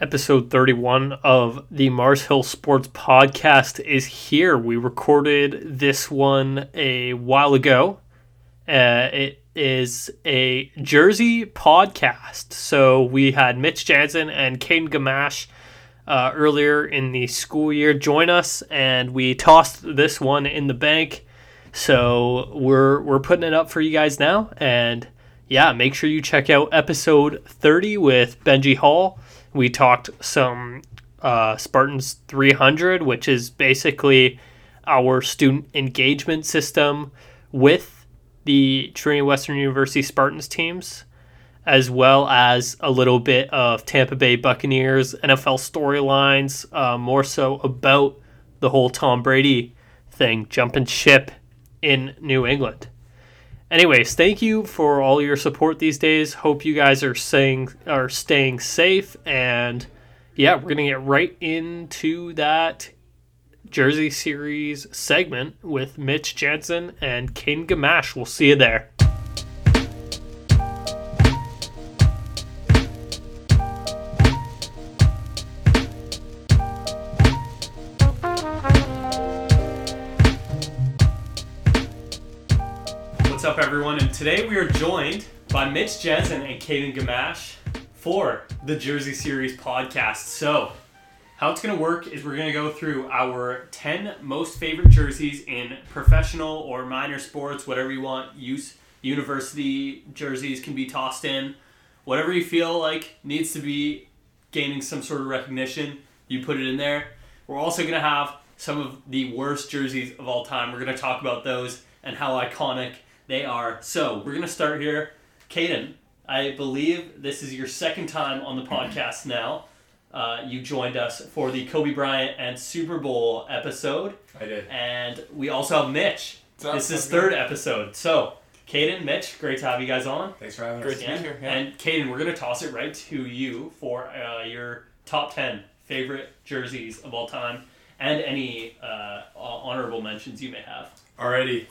Episode 31 of the Mars Hill Sports Podcast is here. We recorded this one a while ago. Uh, it is a Jersey podcast. So we had Mitch Janzen and Kane Gamache uh, earlier in the school year join us, and we tossed this one in the bank. So we're we're putting it up for you guys now, and yeah, make sure you check out episode 30 with Benji Hall. We talked some uh, Spartans 300, which is basically our student engagement system with the Trinity Western University Spartans teams, as well as a little bit of Tampa Bay Buccaneers NFL storylines, uh, more so about the whole Tom Brady thing, jumping ship in New England. Anyways, thank you for all your support these days. Hope you guys are staying are staying safe and yeah, we're gonna get right into that Jersey series segment with Mitch Janzen and Kaden Gamache. We'll see you there. Everyone? And today we are joined by Mitch Janzen and Kaden Gamache for the Jersey Series podcast. So, how it's going to work is we're going to go through our 10 most favorite jerseys in professional or minor sports, whatever you want. Use university jerseys can be tossed in. Whatever you feel like needs to be gaining some sort of recognition, you put it in there. We're also going to have some of the worst jerseys of all time. We're going to talk about those and how iconic they are. So we're going to start here. Kaden, I believe this is your second time on the podcast now. Uh, you joined us for the Kobe Bryant and Super Bowl episode, I did. and we also have Mitch. What's up? This is How's it third episode. So, Kaden, Mitch, great to have you guys on. Thanks for having Great us. Great to be here, yeah. And Kaden, we're gonna toss it right to you for uh, your top ten favorite jerseys of all time, and any uh, honorable mentions you may have. Alrighty.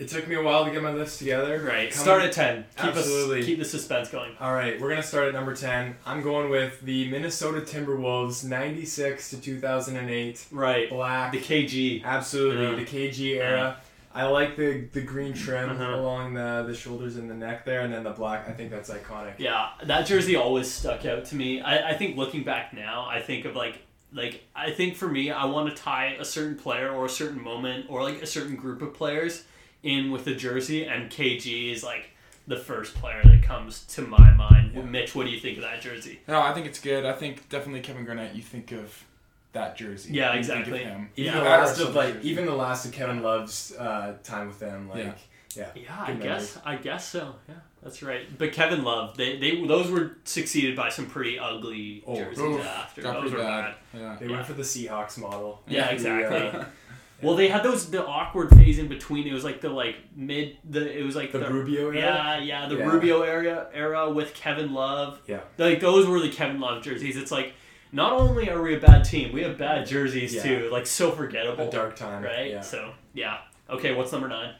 It took me a while to get my list together. Right. Coming- Start at ten. Keep Absolutely. us keep the suspense going. All right, we're gonna start at number ten. I'm going with the Minnesota Timberwolves, '96 to 2008. Right. Black. The KG. Absolutely, the KG era. I like the the green trim Uh-huh. along the the shoulders and the neck there, and then the black. I think that's iconic. Yeah, that jersey always stuck out to me. I, I think looking back now, I think of like like I think for me, I want to tie a certain player or a certain moment or like a certain group of players in with the jersey, and KG is like the first player that comes to my mind. Yeah. Mitch, what do you think of that jersey? No, I think it's good. I think definitely Kevin Garnett. You think of that jersey. Yeah, You think of exactly. him. Even Yeah. the last of like jersey. even the last of Kevin Love's uh, time with them. Like Yeah. yeah, Yeah, I Good guess I guess so. Yeah, that's right. But Kevin Love, they, they those were succeeded by some pretty ugly Oh, jerseys oof, after. Those were bad. bad. Yeah. they Yeah. went for the Seahawks model. Yeah, The, exactly. uh, Well, they had those the awkward phase in between. It was like the like mid the it was like the Rubio era. Yeah, yeah, the Yeah. Rubio era era with Kevin Love. Yeah. Like those were the Kevin Love jerseys. It's like not only are we a bad team, we have bad jerseys Yeah. too. Like so forgettable. A dark time. right? Yeah. So yeah. Okay, what's number nine?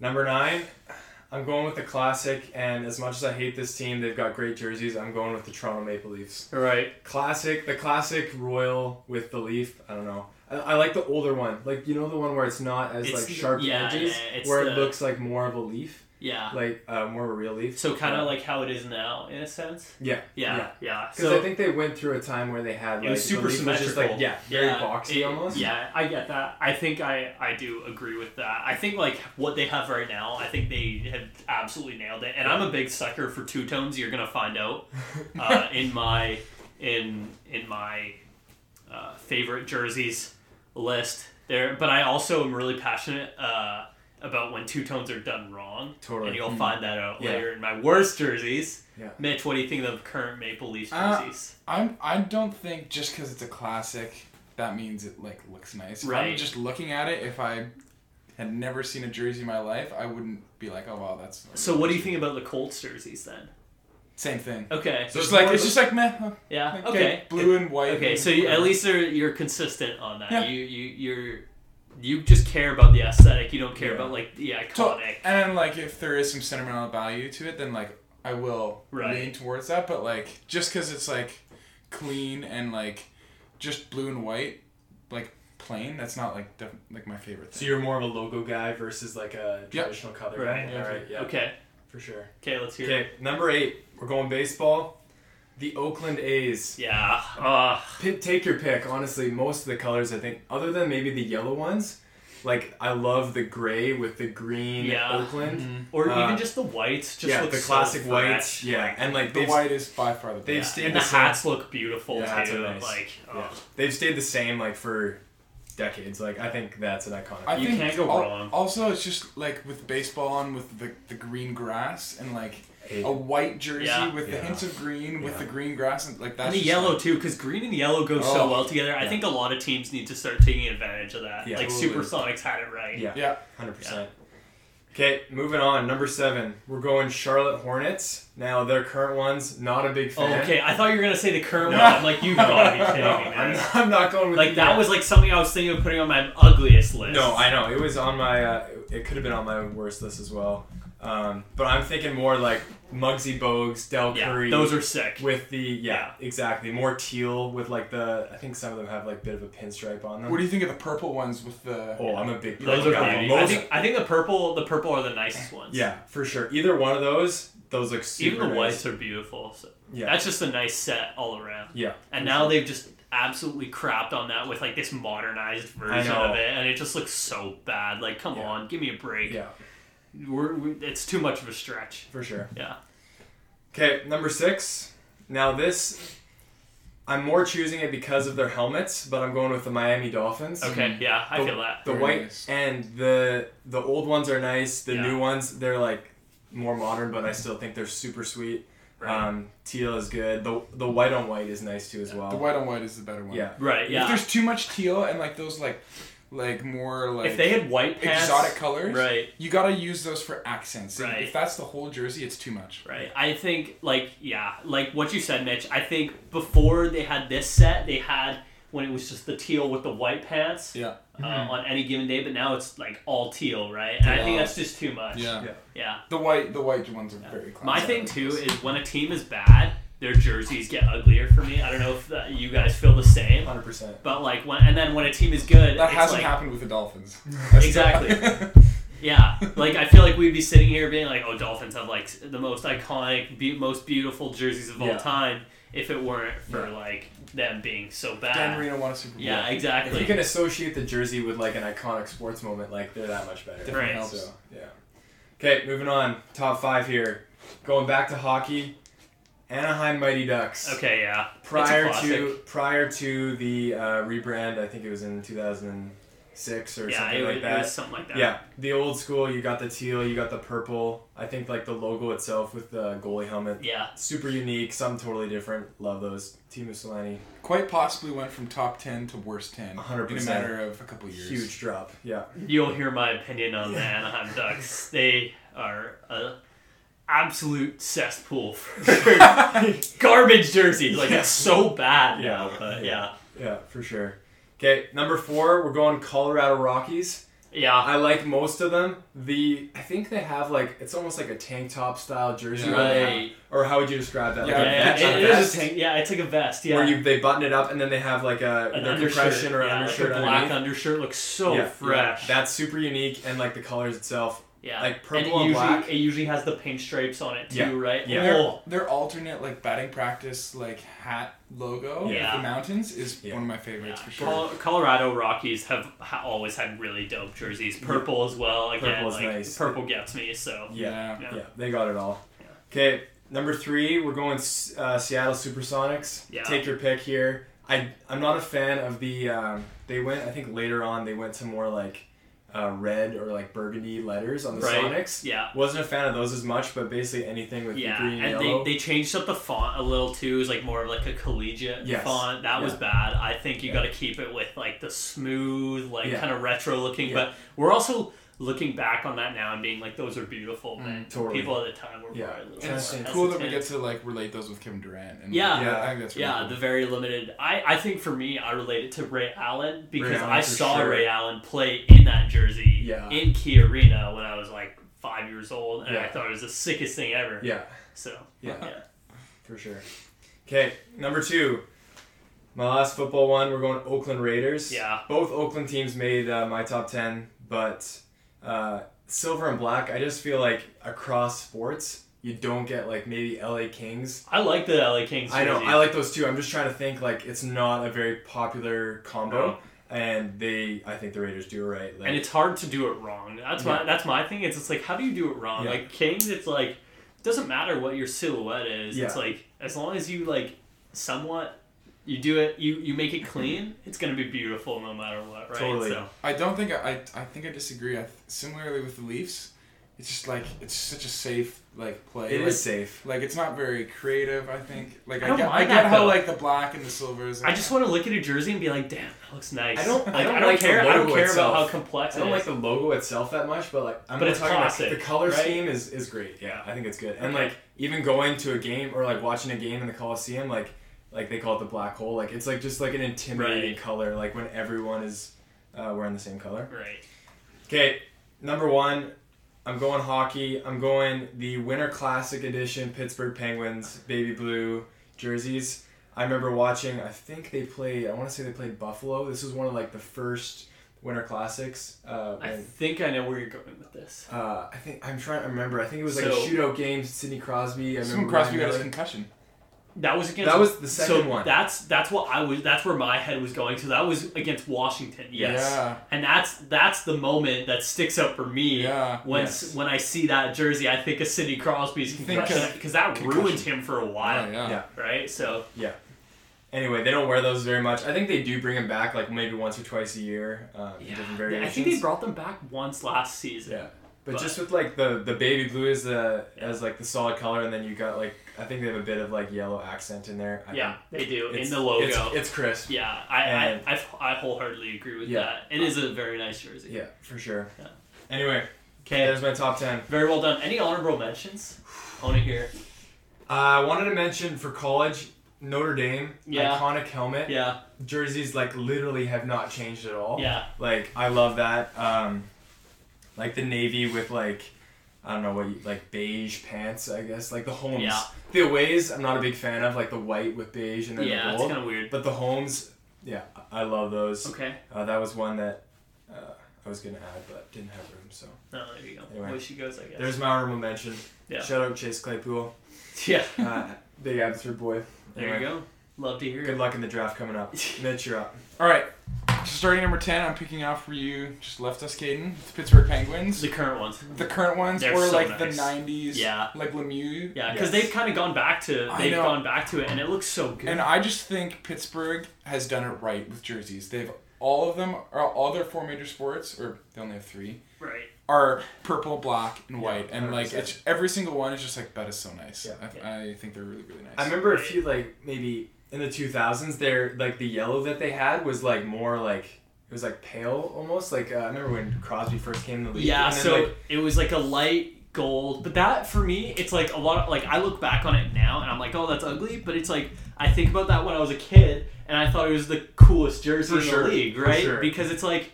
Number nine, I'm going with the classic, and as much as I hate this team, they've got great jerseys. I'm going with the Toronto Maple Leafs. All right. Classic, the classic royal with the leaf. I don't know. I, like the older one, like you know the one where it's not as It's- like sharp yeah, edges, yeah, it's where the- it looks like more of a leaf, Yeah. like uh, more of a real leaf. So kind of like how it is now, in a sense. yeah, Yeah. Yeah. Because So I think they went through a time where they had like it was super leaf was just symmetrical. like yeah, very boxy it- almost. Yeah, I get that. I think I, I do agree with that. I think like what they have right now, I think they have absolutely nailed it. And I'm a big sucker for two tones. You're gonna find out uh, in my in in my uh, favorite jerseys list there. But I also am really passionate uh, about when two tones are done wrong. Totally. And you'll Mm. find that out Yeah. later in my worst jerseys. Yeah. Mitch, what do you think of the current Maple Leafs Uh, jerseys? I'm. I don't think just because it's a classic, that means it like looks nice. If Right. I'm just looking at it. If I had never seen a jersey in my life, I wouldn't be like, oh wow, that's. so what do you think about the Colts jerseys then? Same thing. Okay. So it's it's like it's just like meh. huh, Yeah. like, Okay. Blue and white. Okay. and So you, at least they're, you're consistent on that. Yeah. You you you're you just care about the aesthetic. You don't care Yeah. about like the So, iconic. and then like if there is some sentimental value to it, then like I will Right. lean towards that. But like, just because it's like clean and like just blue and white, like plain, that's not like def- like my favorite So you're more of a logo guy versus like a Yep. traditional color Right. guy. All right. Yeah. Okay. For sure. Okay, let's hear Okay. Number eight. We're going baseball. The Oakland A's. Yeah. Uh, Pick, take your pick. Honestly, most of the colors I think, other than maybe the yellow ones, like I love the gray with the green Yeah. Oakland. or Uh, even just the whites. Just yeah, look the classic fresh, whites. Yeah, like- and like The white is by far the best. They've yeah. stayed and the the same. hats look beautiful Yeah, hats are too. nice. Like, oh. yeah, they've stayed the same like for decades. Like I think that's an iconic. I You can't go al- wrong. Also, it's just like with baseball on with the, the green grass and like Hey, a white jersey Yeah. with the hints of green with Yeah. the green grass and like that's and the yellow like- too, because green and yellow go so Oh. well together. I think a lot of teams need to start taking advantage of that. Yeah. like Totally. Supersonics had it right. yeah, Yeah, hundred percent. Okay, moving on. Number seven, we're going Charlotte Hornets. Now their current ones, not a big Oh, fan. okay, I thought you were gonna say the current No. one. I'm like, you gotta be kidding No, me, I'm not, I'm not going with Like the- that was like something I was thinking of putting on my ugliest list. No, I know it was on my. Uh, it could have been on my worst list as well. Um, but I'm thinking more like Muggsy Bogues, Del yeah, Curry. those are sick. with the yeah, exactly more teal with like the. I think some of them have like a bit of a pinstripe on them. What do you think of the purple ones with the? oh, I'm a big. Those purple are guy. beauty. I Most- think I think the purple the purple are the nicest ones. yeah, for sure. Either one of those, those look super. Even the nice. whites are beautiful. So Yeah. That's just a nice set all around. yeah. And now sure. they've just absolutely crapped on that with like this modernized version of it, and it just looks so bad. Like, come Yeah. on, give me a break. Yeah, We're, we it's too much of a stretch. for sure. Yeah. Okay, number six. Now this, I'm more choosing it because of their helmets, but I'm going with the Miami Dolphins. Okay. Yeah, I The- feel that. The Very white nice. and the the old ones are nice. The Yeah. new ones they're like more modern, but I still think they're super sweet. Right. Um, teal is good. The the white on white is nice too as well. The white on white is the better one. Yeah. right. Yeah. If there's too much teal and like those like like more like if they had white pants, exotic colors, right? you gotta use those for accents. And Right. If that's the whole jersey, it's too much. Right. I think like yeah, like what you said, Mitch. I think before they had this set, they had when it was just the teal with the white pants Yeah. uh, on any given day, but now it's like all teal, right? And I think that's just too much. Yeah. Yeah. Yeah. The white the white ones are very classic. My thing too is when a team is bad, their jerseys get uglier for me. I don't know if that, you guys feel the same, Hundred percent. but like when and then when a team is good, that it's hasn't like, happened with the Dolphins. Exactly. Yeah, like I feel like we'd be sitting here being like, "Oh, Dolphins have like the most iconic, be- most beautiful jerseys of all Yeah. time." If it weren't for Yeah. like them being so bad. Dan Marino won a Super Bowl. yeah, If exactly. you can associate the jersey with like an iconic sports moment, like they're that much better. Definitely Right. helps. So yeah. Okay, moving on. Top five here. Going back to hockey. Anaheim Mighty Ducks. Okay, yeah. Prior It's a to prior to the uh, rebrand, I think it was in 2006 or yeah, something it, like was- that. it was something like that. Yeah, the old school. You got the teal, you got the purple. I think like the logo itself with the goalie helmet, Yeah. super unique. Something totally different. Love those. Teemu Selanne, Quite possibly went from top ten to worst ten A hundred in a percent. matter of a couple years. huge drop. Yeah, You'll hear my opinion on the Yeah. Anaheim Ducks. They are a absolute cesspool for garbage jerseys. Like it's so bad Yeah. now, but yeah. yeah, for sure. Okay, number four, we're going Colorado Rockies. Yeah. I like most of them. The I think they have like it's almost like a tank top style jersey, Yeah. Right. or how would you describe that? Yeah, like Yeah, a yeah, it- a it is a tank. Yeah, it's like a vest. Yeah. where you they button it up and then they have like a An compression or yeah, undershirt like a black underneath. undershirt looks so fresh. That's super unique and like the colors itself. Yeah. like purple and, it and usually, black. It usually has the pink stripes on it too, Yeah, right? yeah. Their, their alternate like batting practice like hat logo Yeah. the mountains is Yeah. one of my favorites yeah. for sure. Col- Colorado Rockies have ha- always had really dope jerseys. Purple as well. Again, Purple's like nice. purple gets me. So Yeah, Yeah. yeah, they got it all. Yeah. Okay, number three, we're going uh, Seattle SuperSonics. Yeah. Take your pick here. I I'm not a fan of the. Um, they went. I think later on they went to more like uh, red or like burgundy letters on the Right. Sonics. yeah. Wasn't a fan of those as much, but basically anything with Yeah, the green and and yellow. they, they changed up the font a little too. It was like more of like a collegiate Yes. font. That was bad. I think you Yeah. got to keep it with like the smooth, like Yeah. kind of retro looking. Yeah. But we're also looking back on that now and being like, those are beautiful. Mm, but totally. people at the time were Yeah. probably a little And more it's cool that we get to like relate those with Kevin Durant. And Yeah. Yeah. I think that's really Yeah, cool. the very limited. I, I think for me, I relate it to Ray Allen because Allen I saw sure. Ray Allen play in that jersey Yeah. in Key Arena when I was like five years old, and I thought it was the sickest thing ever. Yeah, So Yeah. yeah. for sure. Okay, number two. My last football one, we're going Oakland Raiders. Yeah. Both Oakland teams made uh, my top 10, but uh, silver and black, I just feel like across sports, you don't get like maybe LA Kings. I like the LA Kings. I know. I like those too. I'm just trying to think like it's not a very popular combo, No. and they, I think the Raiders do it right. Like, and it's hard to do it wrong. That's my that's my thing. It's just like how do you do it wrong? Yeah. Like Kings, it's like it doesn't matter what your silhouette is. It's like as long as you like somewhat you do it you you make it clean, it's gonna be beautiful no matter what, right? Totally. So I don't think I, I, I think I disagree. I, similarly with the Leafs, it's just like it's such a safe like play. it like, is safe. Like it's not very creative. I think. Like I I, don't get, I get that, how though. like the black and the silver is. I just want to look at a jersey and be like, damn, that looks nice. I don't- I don't I don't like care. I don't care itself. about how complex I don't it like is. the logo itself that much, but like I'm But not it's talking about classic, the color right? scheme is, is great. Yeah, I think it's good. And Okay. like even going to a game or like watching a game in the Coliseum, like like they call it the black hole. Like it's like just like an intimidating Right. color. Like when everyone is uh, wearing the same color. Right. Okay, number one, I'm going hockey. I'm going the Winter Classic Edition Pittsburgh Penguins baby blue jerseys. I remember watching. I think they played. I want to say they played Buffalo. This was one of like the first Winter Classics. Uh, I think I know where you're going with this. uh, I think I'm trying to remember. I think it was like So- a shootout game. Sidney Crosby. I remember Crosby Ryan got his concussion. That was against. That was the second so one. That's that's what I was. That's where my head was going. So that was against Washington. Yes. Yeah. And that's that's the moment that sticks out for me. Yeah. When Yes. when I see that jersey, I think of Sidney Crosby's concussion because that concussion. ruined him for a while, Oh, yeah. Yeah. right? So Yeah. Anyway, they don't wear those very much. I think they do bring them back like maybe once or twice a year. Um, in different yeah, variations. I think they brought them back once last season. Yeah. But, But- just with like the the baby blue as the Yeah. as like the solid color, and then you got like I think they have a bit of like yellow accent in there. I Yeah, they do in the logo. It's, it's crisp. yeah, I, And- I, I I wholeheartely agree with Yeah. that. It is a very nice jersey. Yeah, for sure. Yeah. Anyway, Okay, there's my top ten. very well done. Any honorable mentions? I want to hear. Uh, I wanted to mention for college Notre Dame Yeah. iconic helmet Yeah, jerseys like literally have not changed at all. yeah, Like I love that. Um, like the navy with like I don't know what you, like beige pants. I guess like the homes. Yeah. The aways I'm not a big fan of like the white with beige and then yeah. the It's gold. kind of weird. But the homes, yeah, I love those. Okay. Uh, that was one that uh, I was gonna add, but didn't have room. So No, there you go. Anyway. Away she goes, I guess. there's my honorable mention. Yeah. Shout out Chase Claypool, yeah. uh, big Abbotsford boy. There you go. Love to hear Good it. luck in the draft coming up. Mitch, you're up. All right. So starting number ten, I'm picking off for you. Just left us, Kaden. The Pittsburgh Penguins. The current ones. The current ones, They're or so like nice. the '90s. Yeah. Like Lemieux. Yeah, because Yes. they've kind of gone back to they've gone back to it, and it looks so good. And I just think Pittsburgh has done it right with jerseys. They've all of them, or all their four major sports, or they only have three, right. are purple, black, and white. and like 100%. it's every single one is just like that is so nice. Yeah. I, I think they're really really nice. I remember a few like maybe in the 2000s. There like the yellow that they had was like more like it was like pale almost. Like uh, I remember when Crosby first came in the league. Yeah, and then, so like, it was like a light gold, but that for me, it's like a lot of like I look back on it now and I'm like, oh, that's ugly, but it's like I think about that when I was a kid and I thought it was the coolest jersey in sure, the league, right? sure. Because it's like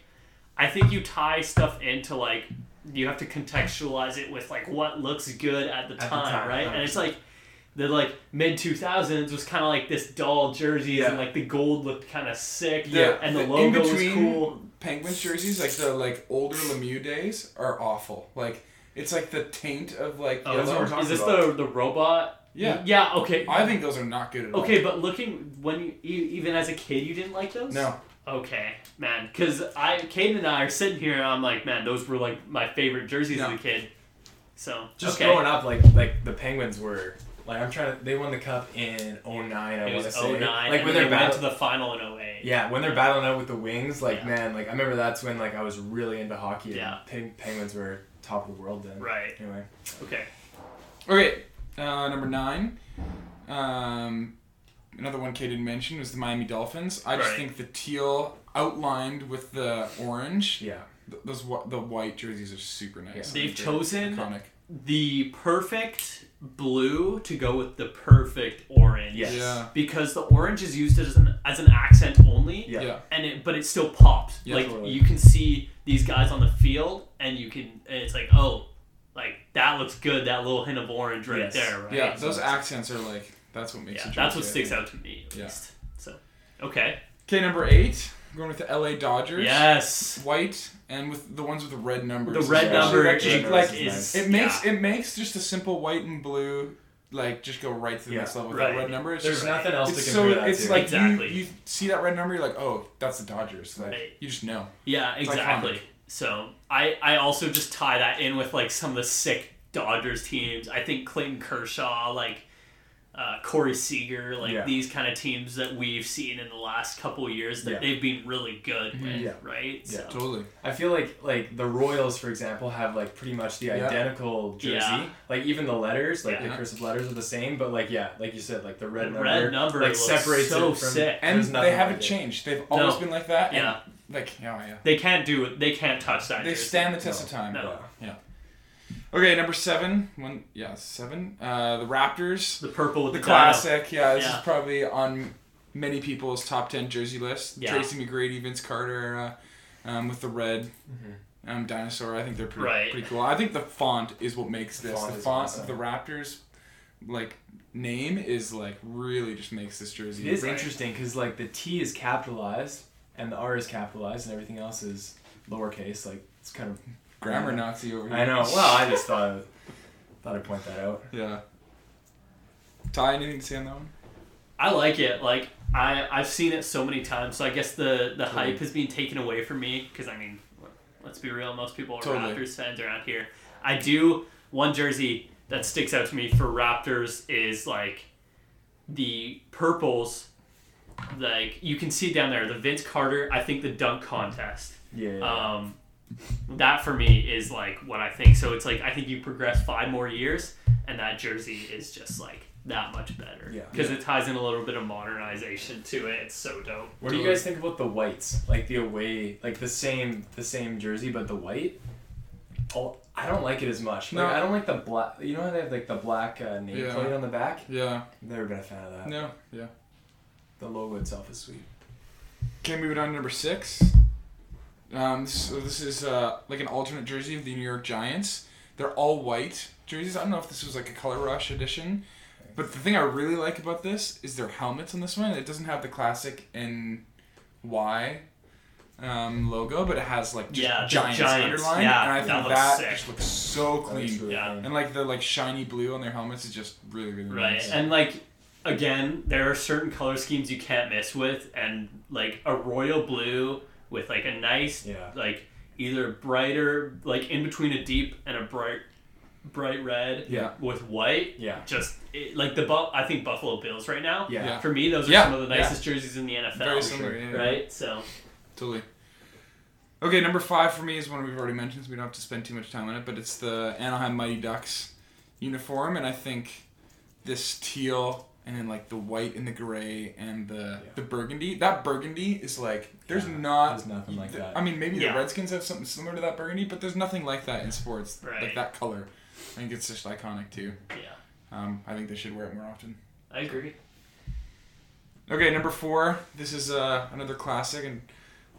I think you tie stuff into like you have to contextualize it with like what looks good at the the time, time, right? And it's like the like mid two thousands was kind of like this dull jerseys Yeah. and like the gold looked kind of sick, The- and the, the logo was cool. Penguins jerseys, like the like older Lemieux days, are awful. Like it's like the taint of like Oh, That's what we're is this about. the the robot? Yeah. Yeah. Okay. I think those are not good at all. Okay, but looking when you, you even as a kid, you didn't like those. No. Okay, man, because I, Kaden and I are sitting here, and I'm like, man, those were like my favorite jerseys No. as a kid. So just okay. growing up, like like the Penguins were like I'm trying to. They won the cup in 09, I want was to say. 09, like when they they're went battle- to the final in 08. Yeah, when they're battling out with the Wings, like Yeah. man, like I remember that's when like I was really into hockey. and Yeah. Peng- Penguins were top of the world then. Right. Anyway, Okay. Okay, uh, number nine. Um, another one Kay didn't mention was the Miami Dolphins. I just Right. think the teal outlined with the orange, yeah, th- those whi- the white jerseys are super nice. Yeah. They've chosen- iconic. The perfect blue to go with the perfect orange. Yes. Yeah. Because the orange is used as an as an accent only. yeah, Yeah. and it but it still pops. Yeah, like totally. you can see these guys on the field, and you can and it's like oh, like that looks good. That little hint of orange right Yes. there, right? Yeah, So those it's- accents are like that's what makes yeah, it. that's what sticks out to me at Yeah. least. So, okay, Okay, number eight. I'm going with the LA Dodgers. yes, White and with the ones with the red numbers. the red number That is, just, like, is It makes yeah. it makes just a simple white and blue like just go right to the Yeah. next level with Right. that red number. It's There's just nothing else it's to so compare that it's to. like Exactly. you, you see that red number, you're like, oh, that's the Dodgers. Like Right. you just know. Yeah, It's exactly. iconic. So I I also just tie that in with like some of the sick Dodgers teams. I think Clayton Kershaw, like uh, Corey Seager, like Yeah. these kind of teams that we've seen in the last couple of years that Yeah. they've been really good with, Yeah. right? Yeah. So, Totally. I feel like like the Royals, for example, have like pretty much the Yeah. identical jersey. Yeah. Like even the letters, like Yeah. the cursive letters are the same, but like yeah, like you said, like the red The number, red number like separates so it from. sick. And they haven't like it. changed. They've always No. been like that. and, Yeah. Like yeah, yeah. They can't do it. They can't touch that. They jersey. stand the test No. of time. No. Yeah. Okay, number seven. One, yeah, seven. Uh, the Raptors. The purple with The the, classic. Yeah, this Yeah. is probably on many people's top ten jersey list. Yeah. Tracy McGrady, Vince Carter era, um, with the red Mhm. um, dinosaur. I think they're pretty Right. pretty cool. I think the font is what makes this. Font the font awesome. of the Raptors, like name, is like really just makes this jersey. It is Right. interesting because like the T is capitalized and the R is capitalized and everything else is lowercase. Like it's kind of grammar Nazi over here. I know. Well, I just thought thought I'd point that out. Yeah. Ty, anything to say on that one? I like it. Like I I've seen it so many times. So I guess the the Totally. hype has been taken away from me because I mean, let's be real. Most people are Totally. Raptors fans around here. I do one jersey that sticks out to me for Raptors is like the purples. Like you can see down there, the Vince Carter. I think the dunk contest. Yeah. Um, that for me is like what I think. So it's like I think you progress five more years, and that jersey is just like that much better. Yeah. Because it ties in a little bit of modernization to it. It's so dope. What do you guys think about the whites? Like the away, like the same, the same jersey, but the white. Oh, I don't like it as much. Like, No. I don't like the black. You know how they have like the black uh, nameplate Yeah. on the back. Yeah. Never been a fan of that. No. Yeah. The logo itself is sweet. Okay, moving on to number six. Um, so this is uh, like an alternate jersey of the New York Giants. They're all white jerseys. I don't know if this was like a color rush edition, but the thing I really like about this is their helmets on this one. It doesn't have the classic N Y um, logo, but it has like just Yeah, the Giants, Giants. underlined, Yeah, and I that looks that sick. just looks so That looks clean. really Yeah. clean. And like the like shiny blue on their helmets is just really really Right. nice. And like again, there are certain color schemes you can't miss with, and like a royal blue with like a nice Yeah. like either brighter like in between a deep and a bright bright red Yeah. with white Yeah. just it, like the bu- I think Buffalo Bills right now. Yeah. Yeah. For me, those are Yeah, some of the yeah. nicest jerseys in the NFL. Very similar, yeah, yeah. right? So Totally. Okay, number five for me is one we've already mentioned, so we don't have to spend too much time on it. But it's the Anaheim Mighty Ducks uniform, and I think this teal and then like the white and the gray and the Yeah. the burgundy. That burgundy is like there's Yeah, not there's nothing like that. I mean, maybe Yeah. the Redskins have something similar to that burgundy, but there's nothing like that in sports. Right. Like that color. I think it's just iconic too. yeah, Um, I think they should wear it more often. I agree. Okay, number four. This is uh, another classic, and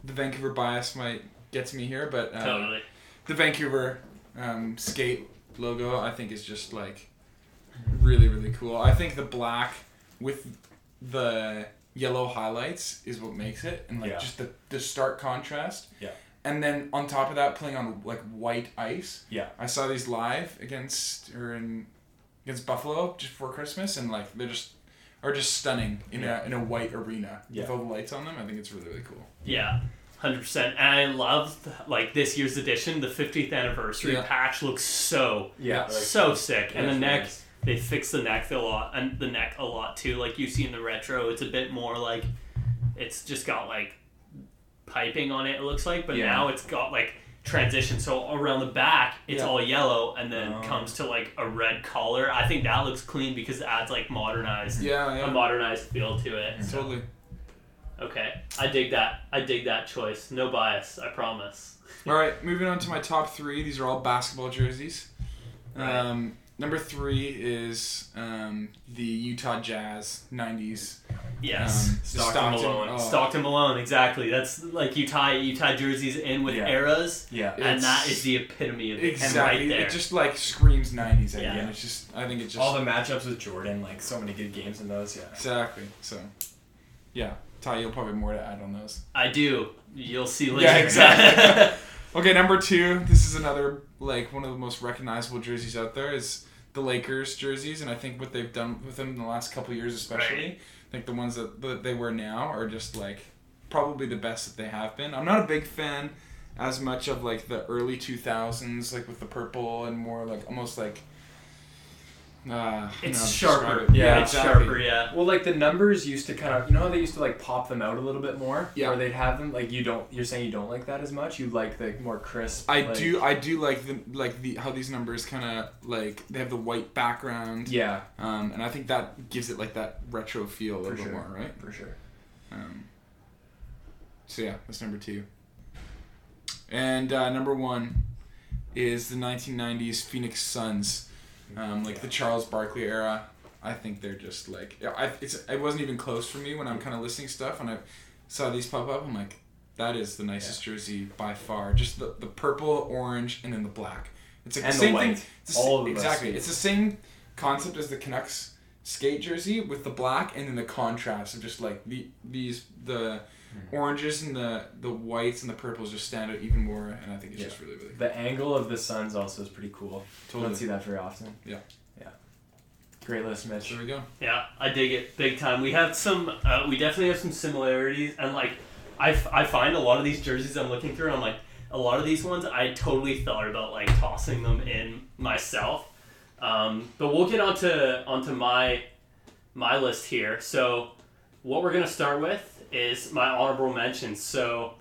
the Vancouver bias might get to me here, but um, totally. the Vancouver um, skate logo I think is just like really really cool. I think the black with the yellow highlights is what makes it, and like Yeah. just the the stark contrast. Yeah. And then on top of that, playing on like white ice. Yeah. I saw these live against or in against Buffalo just before Christmas, and like they're just are just stunning in Yeah. a in a white arena Yeah. with all the lights on them. I think it's really really cool. Yeah, hundred percent. And I love like this year's edition. The 50th anniversary Yeah. patch looks so Yeah. so sick, and the neck. nice. They fix the neck a lot, and the neck a lot too. Like you see in the retro, it's a bit more like it's just got like piping on it. It looks like, but Yeah. now it's got like transition. So around the back, it's Yeah. all yellow, and then Oh. comes to like a red collar. I think that looks clean because it adds like modernized Yeah, a modernized feel to it. So, totally. okay, I dig that. I dig that choice. No bias. I promise. All right, moving on to my top three. These are all basketball jerseys. Right. Um, number three is um, the Utah Jazz '90s. Yes. Um, Stockton Malone. oh, Stockton Malone, exactly. That's like you tie you tie jerseys in with Yeah. eras, Yeah. and It's- that is the epitome of it. Exactly. Right there. It just like screams '90s again. Yeah. It's just I think it just All the matchups with Jordan, like so many good games in those. Yeah. exactly. So, yeah, Ty, you'll probably have more to add on those. I do. You'll see later. Yeah, exactly. Okay, number two. This is another like one of the most recognizable jerseys out there is the Lakers jerseys, and I think what they've done with them in the last couple years, especially, Right. I think the ones that, that they wear now are just like probably the best that they have been. I'm not a big fan as much of like the early 2000s, like with the purple and more like almost like. Uh, it's know, sharper. describe it. Yeah, it's exactly. sharper. Yeah. Well, like the numbers used to kind of, you know, how they used to like pop them out a little bit more. Yeah. Or they'd have them like you don't. You're saying you don't like that as much. You like the more crisp. I like- do, I do like the like the how these numbers kind of like they have the white background. Yeah, Um, and I think that gives it like that retro feel a little For bit sure. more, right? for sure. Um, so yeah, that's number two. And uh, number one is the 1990s Phoenix Suns, um, like the Charles Barkley era. I think they're just like yeah, I, it's it wasn't even close for me when I'm kind of listening stuff and I saw these pop up. I'm like, that is the nicest jersey by far. Just the, the purple, orange, and then the black. It's like And the the same white. thing. It's the All sa- of them exactly. It's the same concept as the Canucks skate jersey with the black and then the contrast of just like the these the. Oranges and the the whites and the purples just stand out even more and I think it's Yeah. just really really The angle of the Suns also is pretty cool. Totally. Don't see that very often. Yeah. Yeah. Great list, Mitch. there we go Yeah, I dig it big time. We have some, uh, we definitely have some similarities, and like, I, f- I find a lot of these jerseys I'm looking through, I'm like, a lot of these ones I totally thought about like tossing them in myself, um, but we'll get onto onto my my list here. So, what we're gonna start with is my honorable mention. So.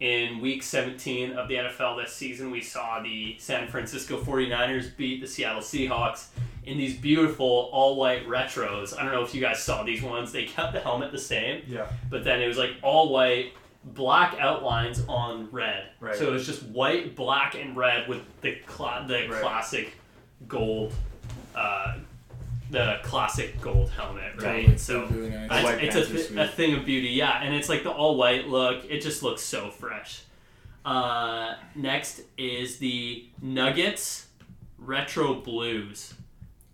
In week 17 of the NFL this season, we saw the San Francisco 49ers beat the Seattle Seahawks in these beautiful all white retros. I don't know if you guys saw these ones. They kept the helmet the same, Yeah. but then it was like all white, black outlines on red. Right. So it was just white, black, and red with the cla- the Right. classic gold, uh, the classic gold helmet, right? Totally. So. really nice It's, it's a, th- a thing of beauty, yeah, and it's like the all white look. It just looks so fresh. Uh, next is the Nuggets Retro Blues.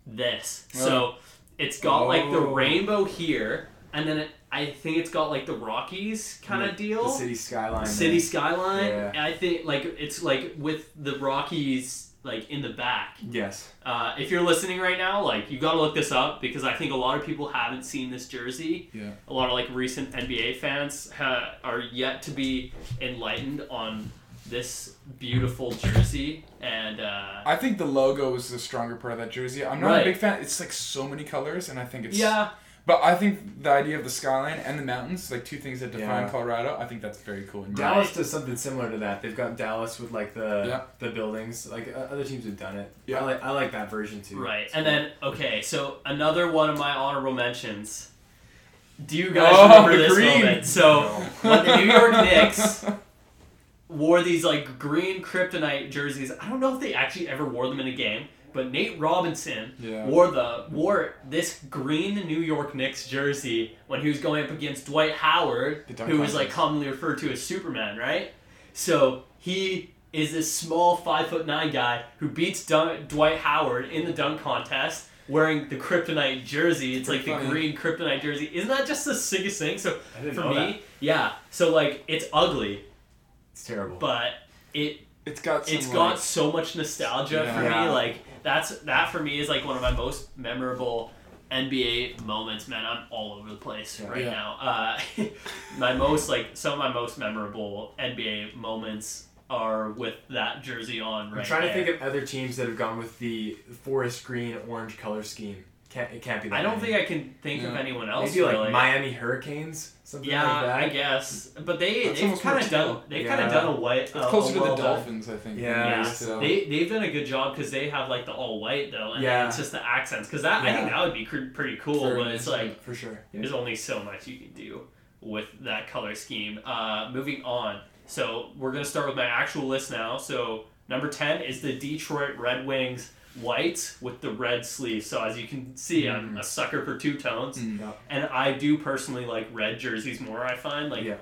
This so it's got like the Oh. rainbow here, and then it, I think it's got like the Rockies kind of deal, The city skyline. city there. skyline. Yeah. I think like it's like with the Rockies like in the back. Yes. Uh, if you're listening right now, like you got to look this up because I think a lot of people haven't seen this jersey. yeah A lot of like recent NBA fans ha- are yet to be enlightened on this beautiful jersey, and uh, I think the logo is the stronger part of that jersey I'm not Right. a big fan it's like so many colors and I think it's yeah, but I think the idea of the skyline and the mountains like two things that define Yeah. Colorado I think that's very cool and Right. Dallas does something similar to that. They've got Dallas with like the Yeah. the buildings. Like uh, other teams have done it. Yeah. I like I like that version too. right. It's And cool. then okay, so another one of my honorable mentions. Do you guys Oh, remember the this green. moment? So when the New York Knicks wore these like green kryptonite jerseys. I don't know if they actually ever wore them in a game, but Nate Robinson Yeah. wore the wore this green New York Knicks jersey when he was going up against Dwight Howard, who was like commonly referred to as Superman, right? So he is this small five foot nine guy who beats Dun- Dwight Howard in the dunk contest. Wearing the kryptonite jersey, it's like Pretty the green kryptonite jersey. Isn't that just the sickest thing? So I didn't for know me, that. yeah. So like it's ugly, It's terrible. but it it's got some, it's like, got so much nostalgia for me. Like that's that for me is like one of my most memorable NBA moments. Man, I'm all over the place Yeah. right Yeah. now. Uh, my most like some of my most memorable NBA moments are with that jersey on. Right I'm trying there. to think of other teams that have gone with the forest green orange color scheme. Can't it can't be that. I don't many. think I can think of anyone else maybe like really. Miami Hurricanes something yeah, like that. I guess, but they That's they've kind of done they've Yeah. kind of done a white. it's a- closer a to the well done- Dolphins I think Yeah, Yeah, so- they they've done a good job because they have like the all white though, and Yeah. it's just the accents. Because that I think that would be cr- pretty cool, Very but it's like for sure. there's only so much you can do with that color scheme. Uh, moving on, so we're gonna start with my actual list now. So number ten is the Detroit Red Wings white with the red sleeves. So as you can see, I'm a sucker for two tones, Mm. Yeah. and I do personally like red jerseys more. I find like Yeah.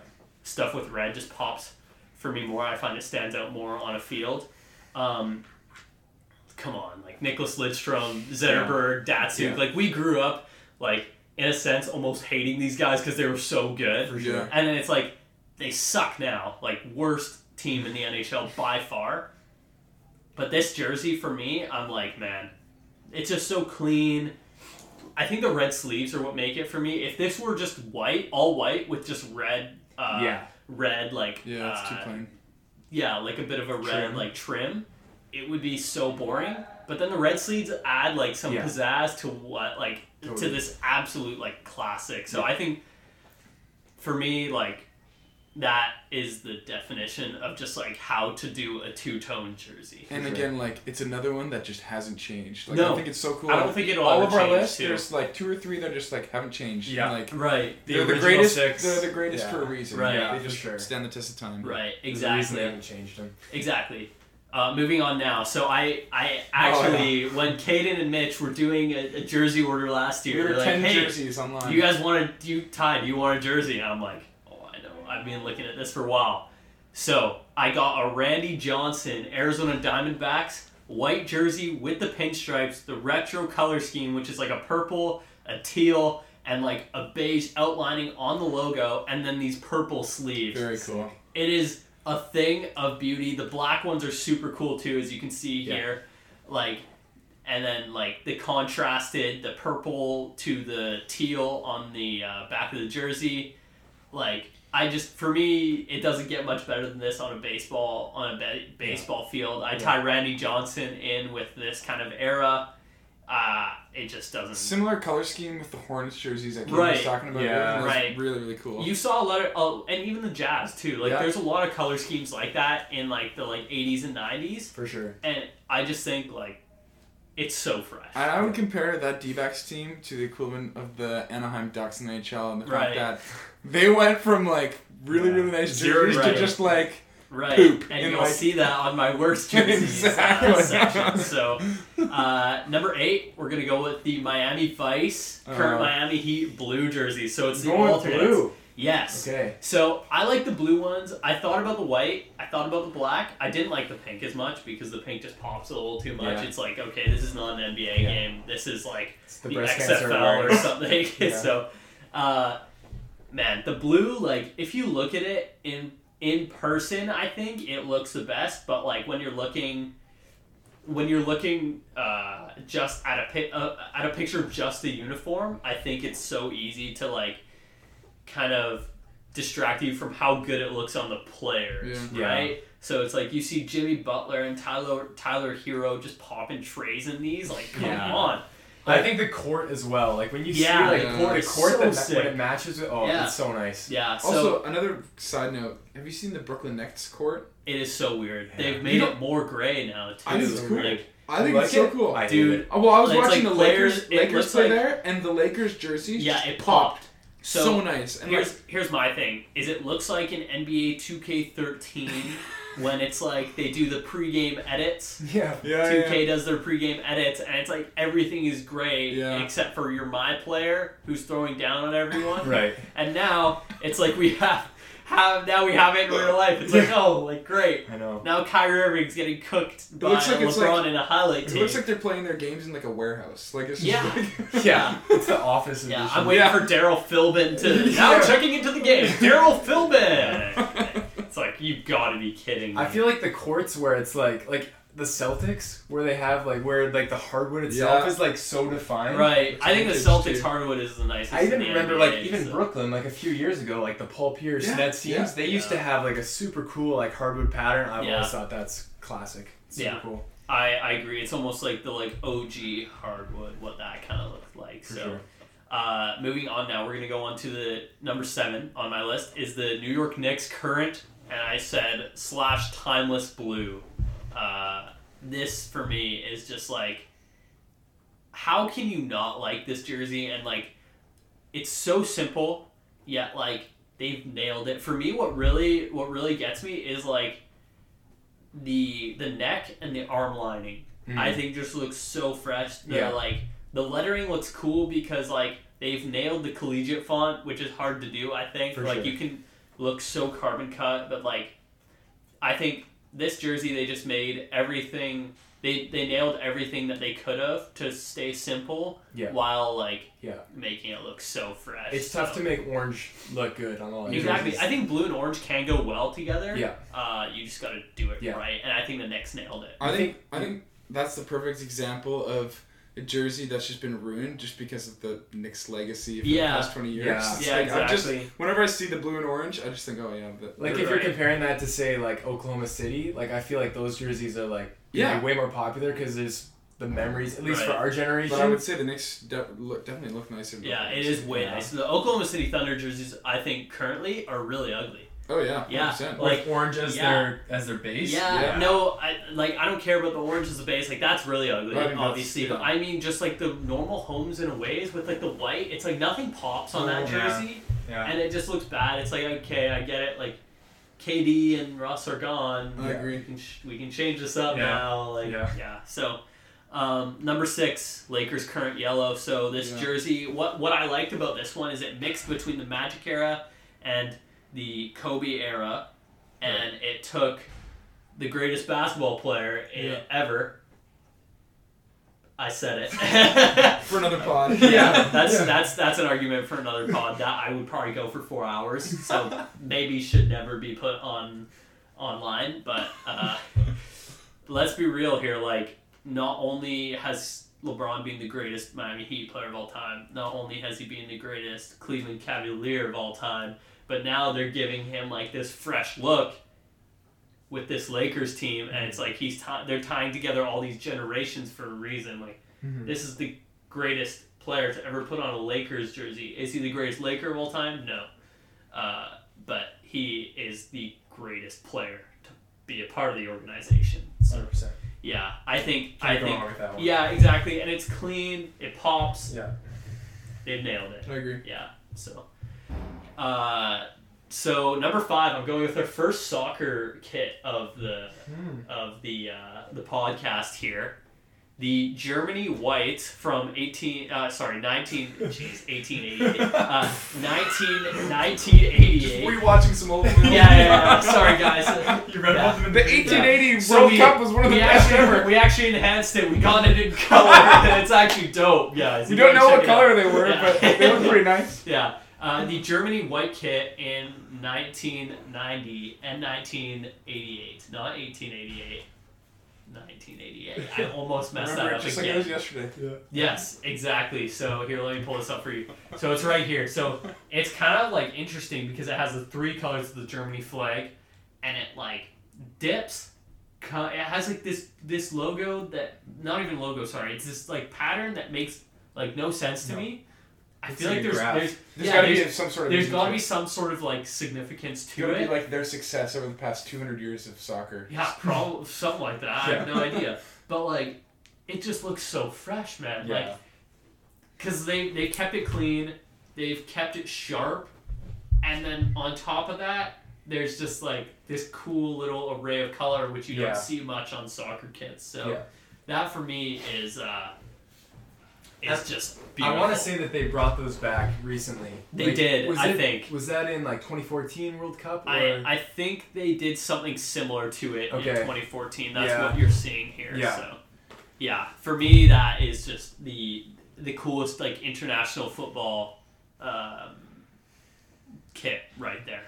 stuff with red just pops for me more. I find it stands out more on a field. Um, come on, like Nicholas Lidstrom, Zetterberg, Datsyuk. Yeah. Like we grew up, like in a sense, almost hating these guys because they were so good. For Yeah. sure. And then it's like they suck now, like worst team in the NHL by far. But this jersey for me, I'm like, man, it's just so clean. I think the red sleeves are what make it for me. If this were just white, all white with just red, uh, Yeah. red like Yeah, it's too uh, plain. yeah, like a bit of a red Trim. like trim, it would be so boring. But then the red sleeves add like some Yeah. pizzazz to what like to this absolute like classic. So I think for me like that is the definition of just like how to do a two tone jersey. And sure. again, like it's another one that just hasn't changed. Like No. I think it's so cool. I don't think it'll all ever of our change, lists. too. There's like two or three that just like haven't changed. Yeah. And, like Right. The they're the greatest. six. They're the greatest Yeah. for a reason. Right. Yeah, They just sure. stand the test of time. Right. There's a Exactly. they haven't changed them. Exactly. Uh, moving on now. So I, I actually, when Kaden and Mitch were doing a, a jersey order last year, ordered they're like, "Hey, jerseys online. you guys want to you Ty? Do you want a jersey?" And I'm like, "Oh, I know. I've been looking at this for a while." So I got a Randy Johnson Arizona Diamondbacks white jersey with the pinstripes, the retro color scheme, which is like a purple, a teal, and like a beige outlining on the logo, and then these purple sleeves. Very cool. It is a thing of beauty. The black ones are super cool too, as you can see Yeah. here. Like, and then like the contrasted, the purple to the teal on the uh, back of the jersey. Like, I just for me, it doesn't get much better than this on a baseball on a ba- baseball field. I tie Randy Johnson in with this kind of era. Uh, it just doesn't. Similar color scheme with the Hornets jerseys that Kate Right. was talking about. Yeah. earlier. Right. Really, really cool. You saw a lot of, oh, and even the Jazz too. Like, Yeah. there's a lot of color schemes like that in like the like 80s and 90s. For sure. and I just think like it's so fresh. And I would compare that D-backs team to the equivalent of the Anaheim Ducks in the NHL, and the Right. fact that they went from like really, Yeah. really nice Zero jerseys to- to just like right, poop and in, you'll like- see that on my worst jerseys Exactly. uh, section. So uh, number eight, we're gonna go with the Miami Vice current Uh, Miami Heat blue jersey. So it's the Going alternates. blue. Yes. Okay. So I like the blue ones. I thought about the white. I thought about the black. I didn't like the pink as much because the pink just pops a little too much. Yeah. It's like okay, this is not an NBA Yeah. game. This is like It's the the, breast XFL or something. Yeah. so, uh, man, the blue, like, if you look at it in in person, I think it looks the best. But like when you're looking, when you're looking uh, just at a pi- uh, at a picture of just the uniform, I think it's so easy to like kind of distract you from how good it looks on the players, Yeah. right? So it's like you see Jimmy Butler and Tyler Tyler Herro just popping trays in these. Like, come Yeah. on. I think the court as well. Like when you Yeah, see like the the court court, so that ma- sick. when it matches with oh, Yeah. it's so nice. Yeah. So Also, another side note: Have you seen the Brooklyn Nets court? it is so weird. Yeah. They've made You it more gray now too. I think it's cool. Like, I think You it's so it? cool. I hate Dude. Oh, well, I was watching like the players- Lakers. it Lakers looks play like- there, and the Lakers jerseys yeah, just it popped. So, So, nice. And here's like, here's my thing: is it looks like an NBA 2K13 when it's like they do the pregame edits. Yeah. yeah, 2K yeah. does their pregame edits, and it's like everything is great Yeah. except for you're my player who's throwing down on everyone. Right. And now it's like we have have now we have it in real life. It's like oh, like great. I know. Now Kyrie Irving's getting cooked by looks like it's LeBron like- in a highlight It looks like they're playing their games in like a warehouse. Like it's just Yeah. like Yeah. It's the office Yeah, edition. I'm waiting Yeah. for Darryl Philbin to now Yeah. checking into the game. Darryl Philbin. It's like you've got to be kidding me. I feel like the courts where it's like like the Celtics where they have like where like the hardwood itself Yeah. is like so defined. right. I think the Celtics too. hardwood is the nicest. I even remember NBA, like even so- Brooklyn like a few years ago like the Paul Pierce Yeah, Nets teams yeah, they used to have like a super cool like hardwood pattern. I've Yeah. always thought that's classic. Super Yeah. cool. I, I agree. It's almost like the like OG hardwood, what that kind of looked like. For so, sure. uh, moving on now, we're gonna go on to the number seven on my list is the New York Knicks current, and I said slash timeless blue. Uh, this for me is just like, how can you not like this jersey? And like, it's so simple, yet like they've nailed it. For me, what really what really gets me is like the the neck and the arm lining. I think just looks so fresh. The Yeah. like the lettering looks cool because like they've nailed the collegiate font, which is hard to do. I think For like sure. you can look so carbon cut, but like I think this jersey they just made everything. They, they nailed everything that they could have to stay simple Yeah. while like Yeah. making it look so fresh. It's tough so- to make orange look good on all Exactly. I think blue and orange can go well together. Yeah. Uh, you just got to do it Yeah. right, and I think the Knicks nailed it. I I think think- I think that's the perfect example of a jersey that's just been ruined just because of the Knicks legacy for Yeah. the past twenty years. Yeah. It's Yeah, like, I'm just- exactly. whenever I see the blue and orange, I just think, oh yeah, but Like Right. if you're comparing that to say like Oklahoma City, like I feel like those jerseys are like Yeah. be way more popular because there's the memories at least for our generation. but I would say the Knicks de- look, definitely look nicer. Yeah, the it others. is way Yeah. nice. The Oklahoma City Thunder jerseys, I think, currently are really ugly. Oh yeah, Yeah. 100%. Like- like orange as yeah. their as their base. Yeah, Yeah. no, I like I don't care about the orange as the base. Like that's really ugly, I think that's- obviously. But. I mean, just like the normal homes and ways with like the white, it's like nothing pops on that Oh, yeah. jersey, Yeah. and it just looks bad. It's like okay, I get it. Like KD and Russ are gone. I agree. We can sh- we can change this up Yeah. now. Like Yeah. yeah. So um, number six, Lakers current yellow. So this Yeah. jersey, what what I liked about this one is it mixed between the Magic era and the Kobe era, and it took the greatest basketball player Yeah. ever. I said it. for another pod. yeah, that's Yeah. that's that's an argument for another pod. That I would probably go for four hours. So maybe should never be put on online. But uh, let's be real here. Like, not only has LeBron been the greatest Miami Heat player of all time, not only has he been the greatest Cleveland Cavalier of all time, but now they're giving him like this fresh look with this Lakers team, and it's like he's ti they're tying together all these generations for a reason. Like Mhm. this is the greatest player to ever put on a Lakers jersey. Is he the greatest Laker of all time? No, uh, but he is the greatest player to be a part of the organization. So 100%. yeah, I think Can't I think wrong with that one. yeah exactly, and it's clean. It pops. Yeah. They've nailed it. I agree. Yeah. So, uh, so number five, I'm going with our first soccer kit of the Hmm. of the uh, the podcast here. The Germany white from 18, uh, sorry, 19, jeez, 1888, uh, 19, 1988. Were you watching some old Yeah, yeah, yeah, sorry guys. You read Yeah. both of them. The 1880 So World we- Cup was one of the best actually, ever. We actually enhanced it. We got it in color. it's actually dope, guys. We You don't know what check it out. color they were, Yeah. but they were pretty nice. Yeah, uh, the Germany white kit in 1990 and 1988, not 1888. 1988. I almost messed that up just like again. it was yesterday. Yes, exactly. So here, let me pull this up for you. So it's right here. So it's kind of like interesting because it has the three colors of the Germany flag, and it like dips. It has like this this logo that not even logo. Sorry, it's this like pattern that makes like no sense to No. me. I feel like like there's graph. there's There's yeah, got to be some sort of. there's got to to be some sort of like significance It's to gotta be it. like their success over the past 200 years of soccer. Yeah, probably something like that. I have no idea. But like, it just looks so fresh, man. Yeah. Like, because they they kept it clean, they've kept it sharp, and then on top of that, there's just like this cool little array of color which you Yeah. don't see much on soccer kits. So Yeah. that for me is uh, is just I want to say that they brought those back recently. They did, Was I it- think. Was that in like 2014 World Cup? Or? I, I think they did something similar to it in 2014. That's Yeah. what you're seeing here. Yeah. So, yeah, for me, that is just the the coolest like international football um, kit right there.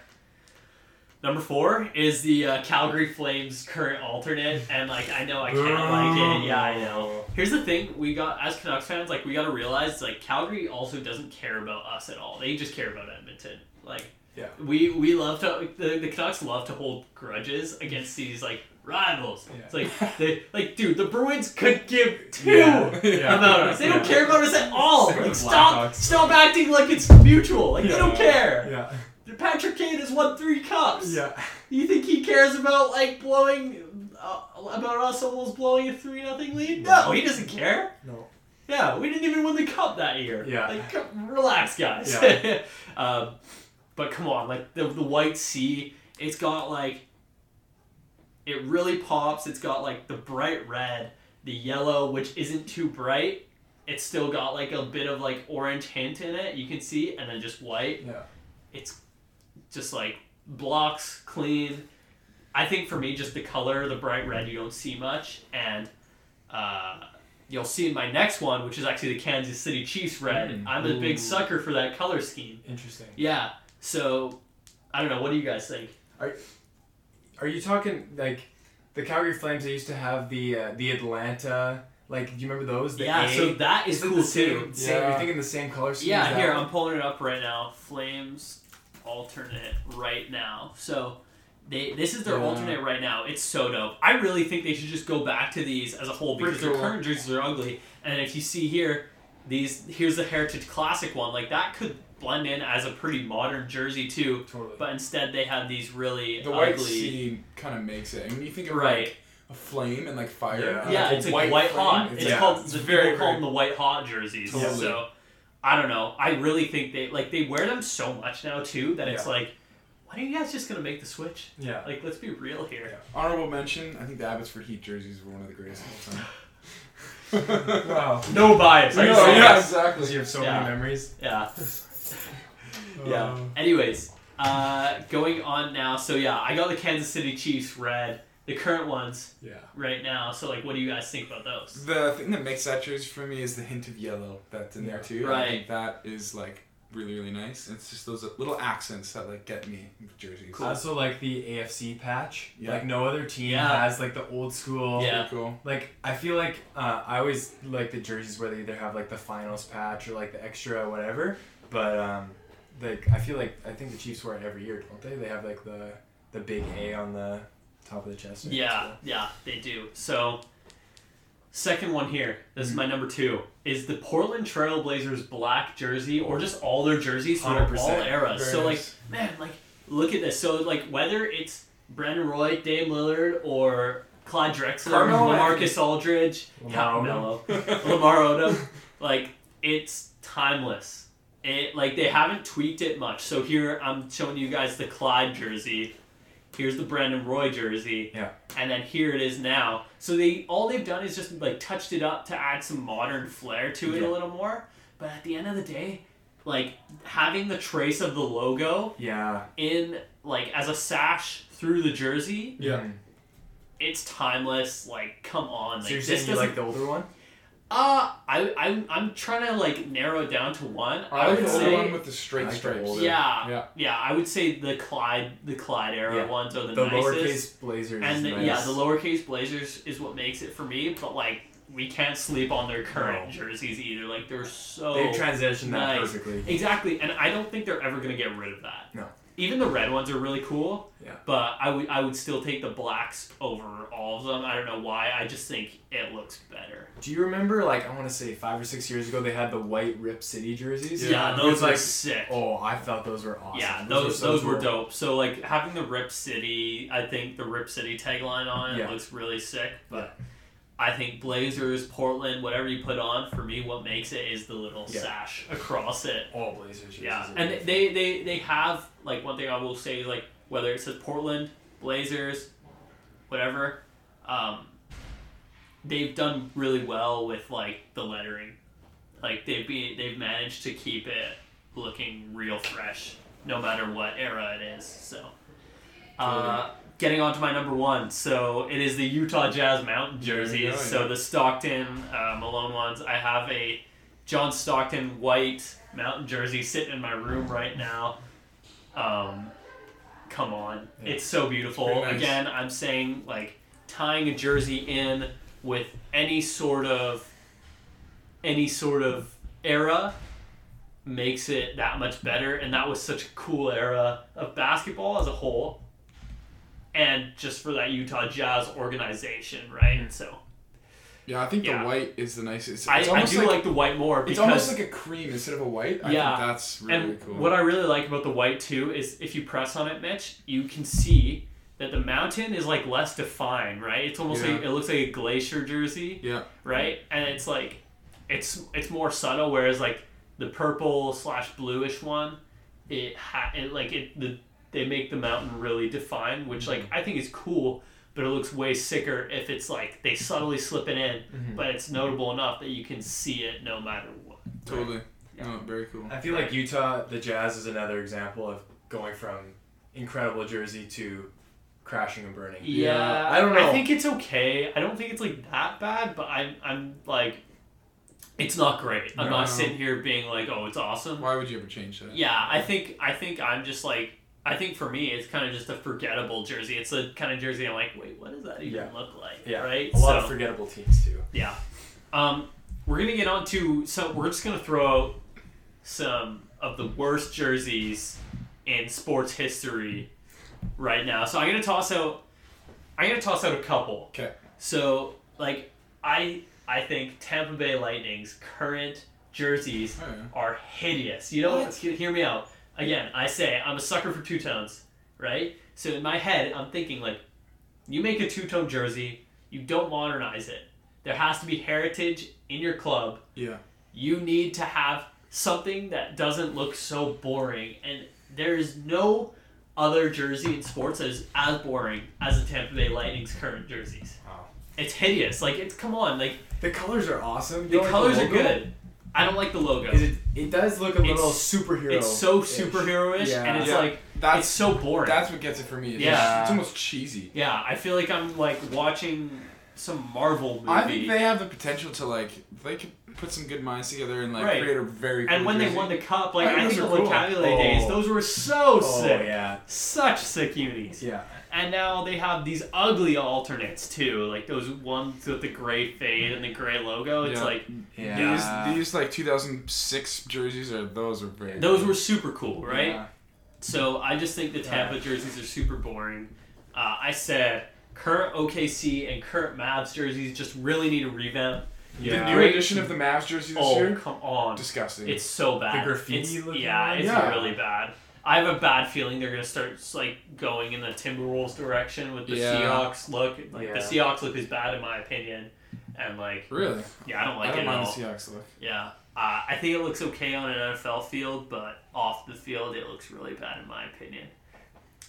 Number four is the uh, Calgary Flames current alternate, and like I know I can't like it. Yeah, I know. Here's the thing: we got as Canucks fans, like we got to realize, like Calgary also doesn't care about us at all. They just care about Edmonton. Like, Yeah. we we love to the, the Canucks love to hold grudges against these like rivals. Yeah. It's like they like, dude, the Bruins could give two Yeah. Yeah. about us. They don't care about us at all. Like, stop Blackhawks. stop acting like it's mutual. Like they don't care. Yeah. Patrick Kane has won three cups. Yeah. You think he cares about like blowing uh, about us almost blowing a three nothing lead? No, he doesn't care. No. Yeah, we didn't even win the cup that year. Yeah. Like, come- relax, guys. Yeah. um, but come on, like the the white sea, it's got like, it really pops. It's got like the bright red, the yellow, which isn't too bright. It's still got like a bit of like orange hint in it. You can see, and then just white. Yeah. It's just like blocks clean. I think for me, just the color, the bright red, you don't see much, and uh, you'll see in my next one, which is actually the Kansas City Chiefs red. Mm. I'm a big sucker for that color scheme. Interesting. Yeah. So I don't know. What do you guys think? Are Are you talking like the Calgary Flames? They used to have the uh, the Atlanta. Like, do you remember those? The yeah. A? So that is Is cool the same, too. Same, Yeah. You're thinking the same color scheme? Yeah. Here, one? I'm pulling it up right now. Flames alternate right now. So. They, this is their Yeah. alternate right now. It's so dope. I really think they should just go back to these as a whole because Pretty their current jerseys are ugly. And if you see here, these here's the Heritage Classic one. Like that could blend in as a pretty modern jersey too. Totally. But instead, they have these really The white ugly. scene kind of makes it. And when you think of Right. like a flame and like fire, Yeah. Yeah, like, it's a like white, hot. It's yeah, called it's the very, people call very- them the white hot jerseys. Totally. So I don't know. I really think they like they wear them so much now too that it's Yeah. like, when are you guys just gonna make the switch? yeah. Like, let's be real here. Honorable mention. I think the Abbotsford Heat jerseys were one of the greatest of all time. Wow. No bias. I are you yeah, exactly. you have so Yeah. many memories. Yeah. Yeah. Um, Anyways, uh, going on now. So yeah, I got the Kansas City Chiefs red, the current ones yeah. right now. So like, what do you guys think about those? The thing that makes that jersey for me is the hint of yellow that's in there too. Right. I think that is like really really nice. It's just those little accents that like get me jerseys. Cool. Also like the AFC patch. Yeah. Like no other team Yeah. has like the old school. Yeah. Cool. Like I feel like uh, I always like the jerseys where they either have like the finals patch or like the extra whatever. But um, like I feel like I think the Chiefs wear it every year, don't they? They have like the the big A on the top of the chest. Yeah, yeah, they do. So, second one here. This is my number two. Is the Portland Trailblazers black jersey or just all their jerseys from all 100%. eras? Very So like, nice. man, like look at this. So like whether it's Brandon Roy, Dame Lillard, or Clyde Drexler, Carmelo Marcus Aldridge, Lamar Odom. Melo, Lamar Odom, like it's timeless. It like they haven't tweaked it much. So here I'm showing you guys the Clyde jersey. Here's the Brandon Roy jersey. Yeah. And then here it is now. So they all they've done is just like touched it up to add some modern flair to it Yeah. a little more. But at the end of the day, like having the trace of the logo Yeah. in like as a sash through the jersey, Yeah. Mm. it's timeless. Like come on, So like you're saying you like the older one? Uh, I, I'm, I'm trying to like narrow it down to one. I like would the older say, one with the straight like stripes. yeah, Yeah. yeah, I would say the Clyde, the Clyde era Yeah. ones are the, The nicest. lowercase Blazers. and is the, nice. yeah, the lowercase Blazers is what makes it for me. But like, we can't sleep on their current No. jerseys either. Like, they're so They transitioned that perfectly. exactly, and I don't think they're ever gonna get rid of that. No. Even the red ones are really cool. Yeah. But I would I would still take the blacks over all of them. I don't know why. I just think it looks better. Do you remember, like, I want to say five or six years ago, they had the white Rip City jerseys? Yeah, It those was are like, sick. oh, I thought those were awesome. Yeah, those so those were cool. dope. So like having the Rip City, I think the Rip City tagline on it Yeah. looks really sick. But I think Blazers, Portland, whatever you put on, for me, what makes it is the little Yeah. sash across it. All Blazers. Yeah, and beautiful. they, they they have like one thing I will say is like whether it says Portland Blazers, whatever, um, they've done really well with like the lettering, like they've been they've managed to keep it looking real fresh no matter what era it is. So, uh, getting on to my number one, so it is the Utah Jazz Mountain jerseys. go, So yeah. the Stockton uh, Malone ones. I have a John Stockton white mountain jersey sitting in my room right now. Um, come on, Yeah. it's so beautiful. It's nice. Again, I'm saying like tying a jersey in with any sort of any sort of era makes it that much better and that was such a cool era of basketball as a whole and just for that Utah Jazz organization, right? And so Yeah, I think Yeah. the white is the nicest. It's I, I do like, like, the white more it's almost like a cream instead of a white. I Yeah. think that's really and cool. what I really like about the white too is if you press on it, Mitch, you can see that the mountain is like less defined, right? It's almost Yeah. like it looks like a glacier jersey, yeah, right? And it's like it's it's more subtle, whereas like the purple slash bluish one, it ha- it like it the they make the mountain really defined, which like Mm-hmm. I think is cool. But it looks way sicker if it's like they subtly slip it in, Mhm. but it's notable enough that you can see it no matter what. Totally. Yeah. No, very cool. I feel like Utah, the Jazz is another example of going from incredible jersey to crashing and burning. Yeah, I don't know. I think it's okay. I don't think it's like that bad, but I'm I'm like, it's not great. I'm No. not sitting here being like, oh, it's awesome. Why would you ever change that? Yeah, I think I think I'm just like I think for me it's kind of just a forgettable jersey. It's the kind of jersey I'm like, wait, what does that even Yeah. look like? yeah, right. a lot So- of forgettable teams too. Yeah. Um, we're gonna get on to so we're just gonna throw out some of the worst jerseys in sports history right now. So I'm gonna toss out I'm gonna toss out a couple. 'Kay. So like I I think Tampa Bay Lightning's current jerseys Oh, yeah. are hideous. You know, What? hear me out. Again, I say I'm a sucker for two tones, right? So in my head, I'm thinking like, you make a two tone jersey, you don't modernize it. There has to be heritage in your club. Yeah. You need to have something that doesn't look so boring, and there is no other jersey in sports that is as boring as the Tampa Bay Lightning's current jerseys. Wow. It's hideous. Like it's come on, like The colors are awesome. the You like colors are good. I don't like the logo. Is it, it does look a little It's- superhero. It's so superhero-ish, Yeah. and it's Yeah. like That's it's so boring. that's what gets it for me. It's, Yeah. just- it's almost cheesy. yeah, I feel like I'm like watching some Marvel movie. I think they have the potential to like they could put some good minds together and like Right. create a very cool and when they won the cup, like I think I, think those the cool. vocabulary Oh. days, those were so Oh sick, yeah, such sick unis. yeah. And now they have these ugly alternates too, like those ones with the gray fade and the gray logo. It's Yeah. like Yeah. These these like 2006 jerseys are those are very those were super cool, right? Yeah. So I just think the Tampa jerseys are super boring. Uh, I said current OKC and current Mavs jerseys just really need a revamp. Yeah. The new edition of the Mavs jersey this Oh year, come on! disgusting. It's so bad. The graffiti It's- looking yeah, one? it's Yeah. really bad. I have a bad feeling they're gonna start like going in the Timberwolves direction with the Yeah. Seahawks look. Like Yeah. the Seahawks look is bad in my opinion, and like really. yeah, I don't like I don't it mind at the. Seahawks look. Yeah, uh, I think it looks okay on an NFL field, but off the field it looks really bad in my opinion.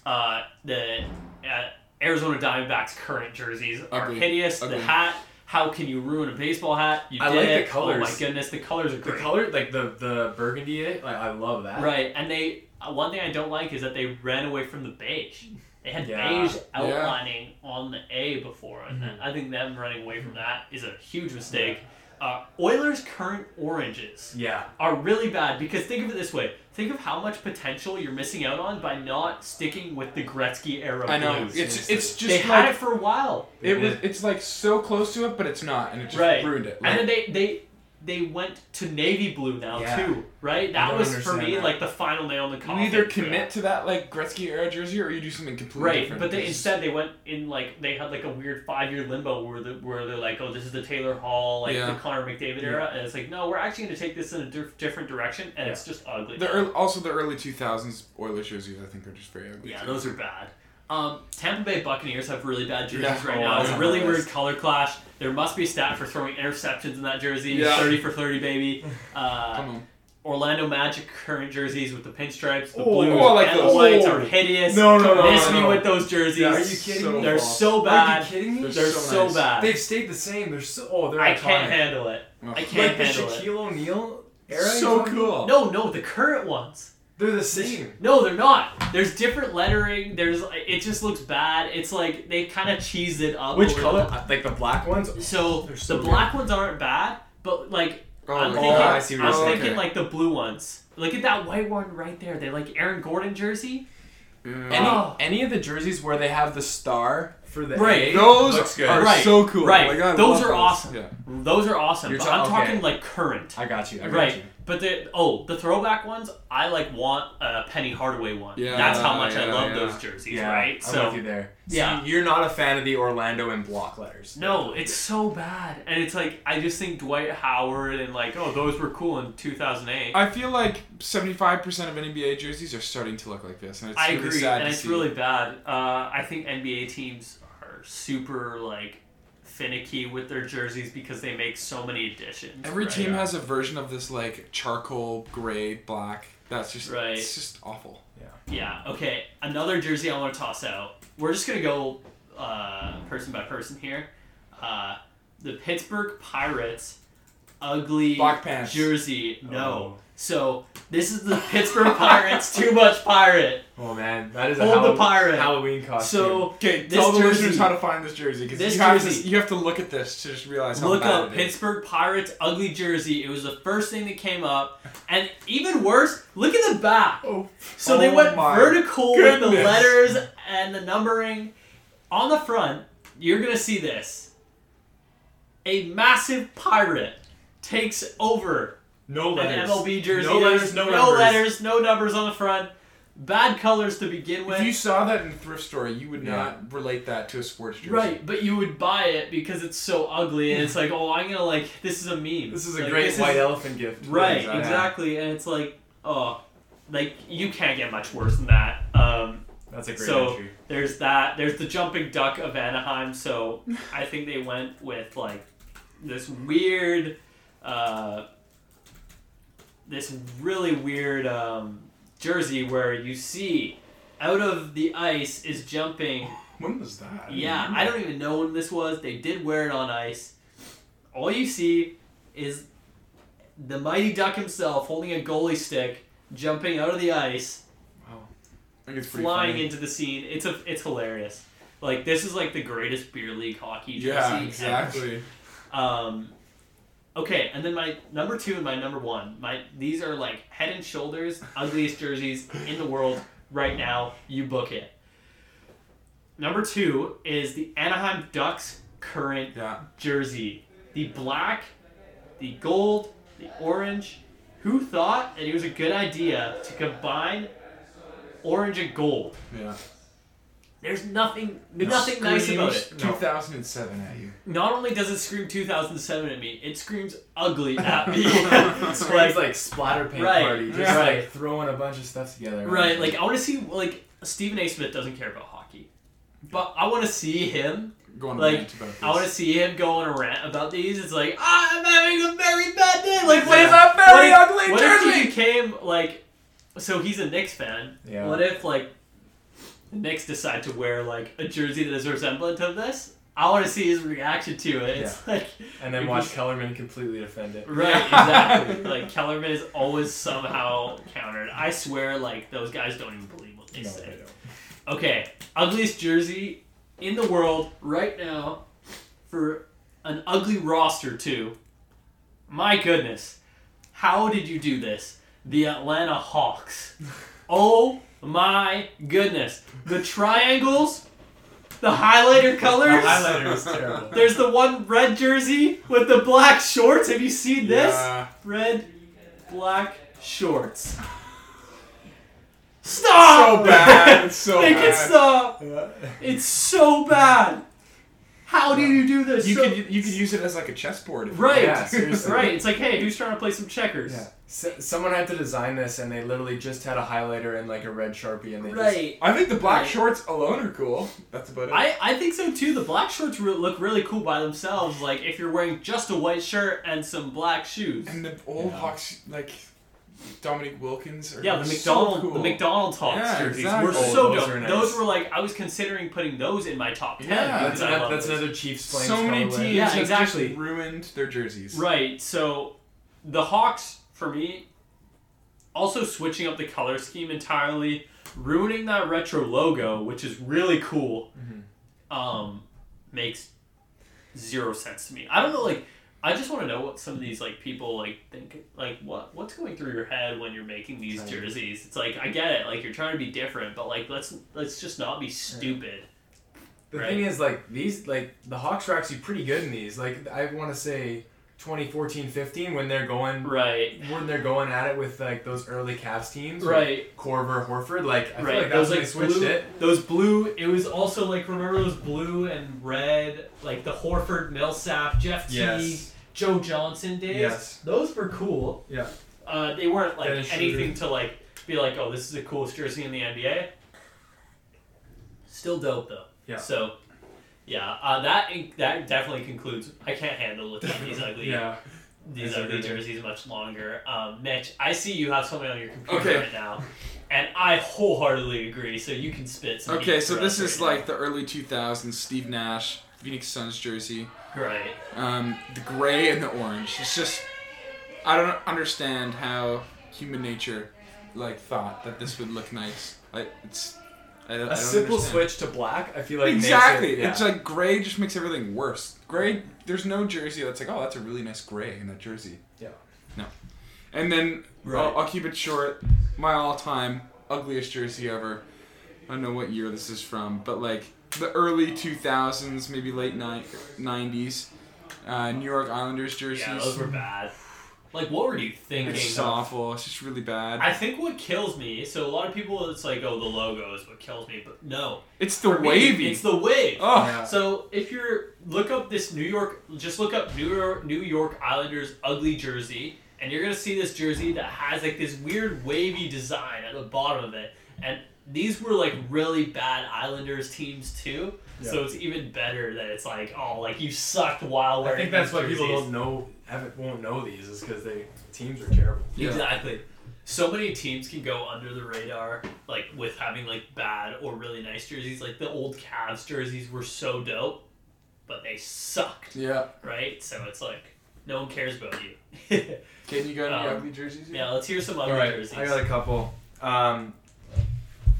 Uh, the uh, Arizona Diamondbacks current jerseys are Ugly. hideous. Ugly. The hat. How can you ruin a baseball hat? You I did like the it. Oh colors. my goodness, the colors are The color, like the the burgundy like I love that. Right, and they one thing I don't like is that they ran away from the beige. They had Yeah. beige Yeah. outlining on the A before, and Mhm. I think them running away from that is a huge mistake. Uh, Oilers' current oranges Yeah. are really bad because think of it this way: think of how much potential you're missing out on by not sticking with the Gretzky era I know. blues. It's it's just they like had it for a while, it was it's like so close to it, but it's not, and it just Right. ruined it. and then they they they went to navy blue now Yeah. too, right? That was for me that. like the final nail in the coffin. you either commit to that like Gretzky era jersey, or you do something completely Right, different. but they instead they went in like they had like a weird five year limbo where the, where they're like, oh, this is the Taylor Hall, like Yeah. the Connor McDavid era, and it's like, no, we're actually going to take this in a diff- different direction, and it's just ugly. The early, also the early 2000s Oilers jerseys, I think, are just very ugly. yeah, too. those are bad. Um, Tampa Bay Buccaneers have really bad jerseys Yeah. right Oh, now. It's a really weird color clash. There must be a stat for throwing interceptions in that jersey. Yeah. Thirty for thirty, baby. Uh, Come on. Orlando Magic current jerseys with the pinstripes, the Oh, blues, oh, like and the whites are hideous. No, no, no, Miss no, me no. with those jerseys. Yeah, are you kidding So me? They're so bad. Are you kidding me? They're They're so nice. bad. They've stayed the same. They're so. Oh, they're I iconic. can't handle it. I can't Like the handle it. Shaquille O'Neal era. So cool. No, no, the current ones. They're the same. No, they're not. There's different lettering. There's it just looks bad. It's like they kind of cheese it up. Which color? the- Like the black ones. So so the black ones aren't bad, but like Oh, I'm like- thinking, I see what I'm saying. thinking Okay. like the blue ones. Look at that white one right there. They like Aaron Gordon jersey. Yeah. Any Oh. any of the jerseys where they have the star for the Right. A Those looks good. are Right. so cool. Right. Like, I Those love are awesome. Yeah. Those are awesome. You're but ta- I'm talking like current. I got you. I got Right. you. But the oh the throwback ones I like want a Penny Hardaway one. Yeah, That's how much I love yeah. those jerseys. Yeah, right. I'm So with you there. Yeah. See, you're not a fan of the Orlando and block letters. No, it's so bad, and it's like I just think Dwight Howard and like oh those were cool in 2008. I feel like 75% of NBA jerseys are starting to look like this, and it's I really agree, sad and to it's see. really bad. Uh, I think NBA teams are super like finicky with their jerseys because they make so many additions. Every right? team has a version of this like charcoal gray black. That's just Right. It's just awful. Yeah. Yeah. Okay. Another jersey I want to toss out. We're just gonna go uh, person by person here. Uh, the Pittsburgh Pirates ugly Black pants. jersey. No. Oh. So this is the Pittsburgh Pirates too much pirate. Oh man, that is a Hold the pirate. Halloween costume. So Okay, This tell the jersey- listeners how to find this jersey because This you have to you have to look at this to just realize how look bad up it is. Pittsburgh Pirates ugly jersey. It was the first thing that came up, and even worse, look at the back. Oh, So they Oh went my vertical with the letters and the numbering. On the front, you're gonna see this. A massive pirate takes over no an letters. MLB jersey. No letters, no, no numbers. letters, no numbers on the front. Bad colors to begin with. If you saw that in a thrift store, you would Yeah. not relate that to a sports jersey. Right, but you would buy it because it's so ugly, and it's like, oh, I'm gonna like this is a meme. This is a Like, great this is- white elephant gift. Right, Exactly. exactly, and it's like, oh, like you can't get much worse than that. Um, That's a great So- entry. there's that. There's the jumping duck of Anaheim. So I think they went with like this weird, uh, this really weird um, jersey where you see out of the ice is jumping When was that? Yeah, I don't even know when this was. They did wear it on ice. All you see is the mighty duck himself holding a goalie stick, jumping out of the ice, I think it's flying funny. into the scene. It's a it's hilarious. Like this is like the greatest beer league hockey jersey. Yeah, ever. exactly. Um, okay, and then my number two and my number one. My these are like head and shoulders ugliest jerseys in the world right now. You book it. Number two is the Anaheim Ducks current Yeah. jersey. The black, the gold, the orange. Who thought that it was a good idea to combine orange and gold? Yeah. There's nothing nothing nice about it. 2007 at you. Not only does it scream 2007 at me, it screams ugly at me. It screams like, like splatter paint Right, party, just right. like throwing a bunch of stuff together. right, like I want to see like Stephen A. Smith doesn't care about hockey, but I want to see him. Go on a Like, rant about this. I want to see him go on a rant about these. It's like "Ah, I'm having a very bad day. Like This what is if, a very what if- ugly what if he jersey! became like? So he's a Knicks fan. Yeah. What if like the Knicks decide to wear like a jersey that is resemblant of this? I want to see his reaction to it. It's like and then watch he's- Kellerman completely defend it. Right, exactly. like Kellerman is always somehow countered. I swear, like those guys don't even believe what they No, say. they don't. Okay, ugliest jersey in the world right now for an ugly roster too. My goodness, how did you do this? The Atlanta Hawks. Oh my goodness, the triangles, the highlighter colors. The highlighter is terrible. There's the one red jersey with the black shorts. Have you seen this? Yeah. Red, black shorts. Stop! So bad. It's so Make bad. it stop! It's so bad. How do you do this? You So- could you could use it as like a chessboard. right, Yeah, right. It's like, hey, who's trying to play some checkers? Yeah. S- someone had to design this, and they literally just had a highlighter and like a red sharpie, and they Right. I think the black Right. shorts alone are cool. That's about it. I, I think so too. The black shorts re- look really cool by themselves. Like if you're wearing just a white shirt and some black shoes. and the old Yeah. Hawks like Dominique Wilkins are Yeah, the so McDonald cool. the McDonald's Hawks Yeah, jerseys exactly. were Oh, so those dope. nice. Those were like I was considering putting those in my top ten. Yeah, That's, I another, that's another Chiefs Flames so many colorway. teams Yeah, exactly. just ruined their jerseys. Right. So the Hawks for me also switching up the color scheme entirely, ruining that retro logo, which is really cool. Mhm. Um, makes zero sense to me. I don't know, like. I just want to know what some of these like people like think like what what's going through your head when you're making these Right. jerseys. It's like I get it, like you're trying to be different, but like let's let's just not be stupid. The Right. thing is, like these, like the Hawks are actually pretty good in these. Like I want to say, 2014, 15 when they're going, Right. when they're going at it with like those early Cavs teams, Right. Korver, Horford. Like I feel like that's those, when like, they switched blue- it. Those blue, it was also like remember those blue and red, like the Horford, Millsap, Jeff Teague, Yes. Joe Johnson days. Yes. Those were cool. Yeah. Uh, they weren't like Dennis Schroeder. anything to like be like, oh, this is the coolest jersey in the NBA. Still dope though. Yeah. So, yeah, uh, that that definitely concludes. I can't handle looking at these ugly Yeah. these ugly jerseys much longer. Um, Mitch, I see you have something on your computer Okay. right now, and I wholeheartedly agree. So you can spit. Some Okay, so this us is right like the early 2000s Steve Nash Phoenix Suns jersey. now. right. Um, the gray and the orange. It's just I don't understand how human nature like thought that this would look nice. Like it's I, I A don't simple understand. switch to black, I feel like exactly. it- yeah. It's like gray just makes everything worse. Gray, there's no jersey that's like, oh, that's a really nice gray in that jersey. Yeah. No. And then Right. I'll, I'll keep it short. My all-time ugliest jersey ever. I don't know what year this is from, but like the early 2000s, maybe late ni- 90s, uh, New York Islanders jerseys. Yeah, those were bad. Like, what were you thinking? It's just awful. It's just really bad. I think what kills me. So a lot of people, it's like, oh, the logo is what kills me, but no. it's the For me, wavy. It's the wave. oh, Yeah. So if you're look up this New York, just look up New York New York Islanders ugly jersey, and you're gonna see this jersey that has like this weird wavy design at the bottom of it, and these were like really bad Islanders teams too. So it's even better that it's like oh like you sucked while wearing. I think that's these why people don't know, haven't, won't know these, is because they teams are terrible. Yeah. Exactly. So many teams can go under the radar, like with having like bad or really nice jerseys. Like the old Cavs jerseys were so dope, but they sucked, yeah. right? So it's like no one cares about you. Can you go any Um, ugly jerseys? yet? yeah, let's hear some All other right, jerseys. I got a couple. Um,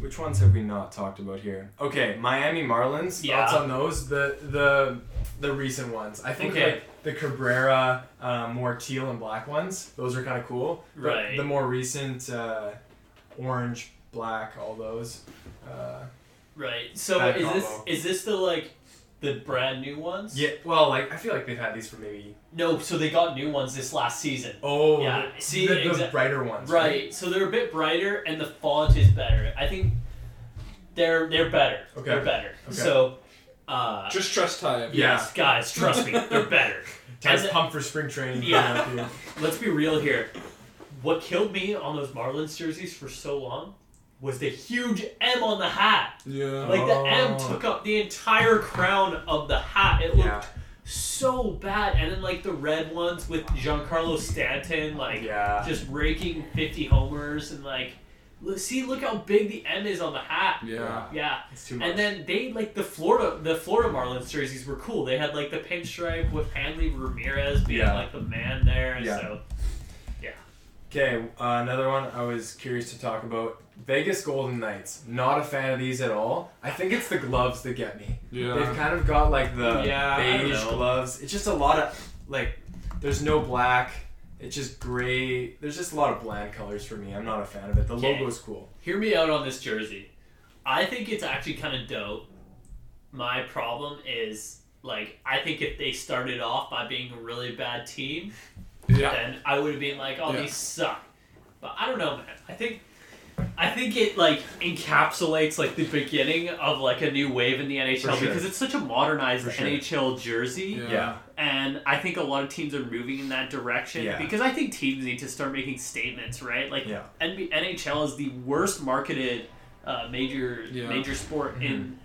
which ones have we not talked about here? Okay, Miami Marlins. Yeah. Thoughts on those? The the the recent ones. I think Okay. like the Cabrera, um, more teal and black ones. Those are kind of cool. But Right. The more recent uh, orange, black, all those. Uh, right. So is this is this the like the brand new ones? yeah. Well, like I feel like they've had these for maybe. No, so they got new ones this last season. Oh. Yeah, The, see, the, the exa- brighter ones. Right. So they're a bit brighter and the font is better. I think they're they're better. Okay. They're better. Okay. So uh Just trust Ty. Yeah. yes, guys, trust me, they're better. Ty's And- pumped for spring training. Yeah. coming up here. Let's be real here. What killed me on those Marlins jerseys for so long was the huge M on the hat. Yeah. Like the M Oh. took up the entire crown of the hat. It looked Yeah. so bad. And then like the red ones with Giancarlo Stanton, like Yeah. just raking 50 homers and like see look how big the M is on the hat. Yeah. Yeah. It's too much. And then they like the Florida the Florida Marlins jerseys were cool. They had like the pinstripe with Hanley Ramirez being Yeah. like the man there. Yeah. So Okay, uh, another one I was curious to talk about. Vegas Golden Knights. Not a fan of these at all. I think it's the gloves that get me. Yeah. They've kind of got like the Yeah, beige gloves. It's just a lot of like. There's no black. It's just gray. There's just a lot of bland colors for me. I'm not a fan of it. The Okay. logo's cool. hear me out on this jersey. I think it's actually kind of dope. My problem is like I think if they started off by being a really bad team, Yeah. then I would have been like, oh, Yeah. these suck. But I don't know, man. I think I think it like encapsulates like the beginning of like a new wave in the NHL sure. because it's such a modernized sure. NHL jersey. Yeah. Yeah. And I think a lot of teams are moving in that direction Yeah. because I think teams need to start making statements, right? Like Yeah. NB- NHL is the worst marketed uh, major Yeah. major sport in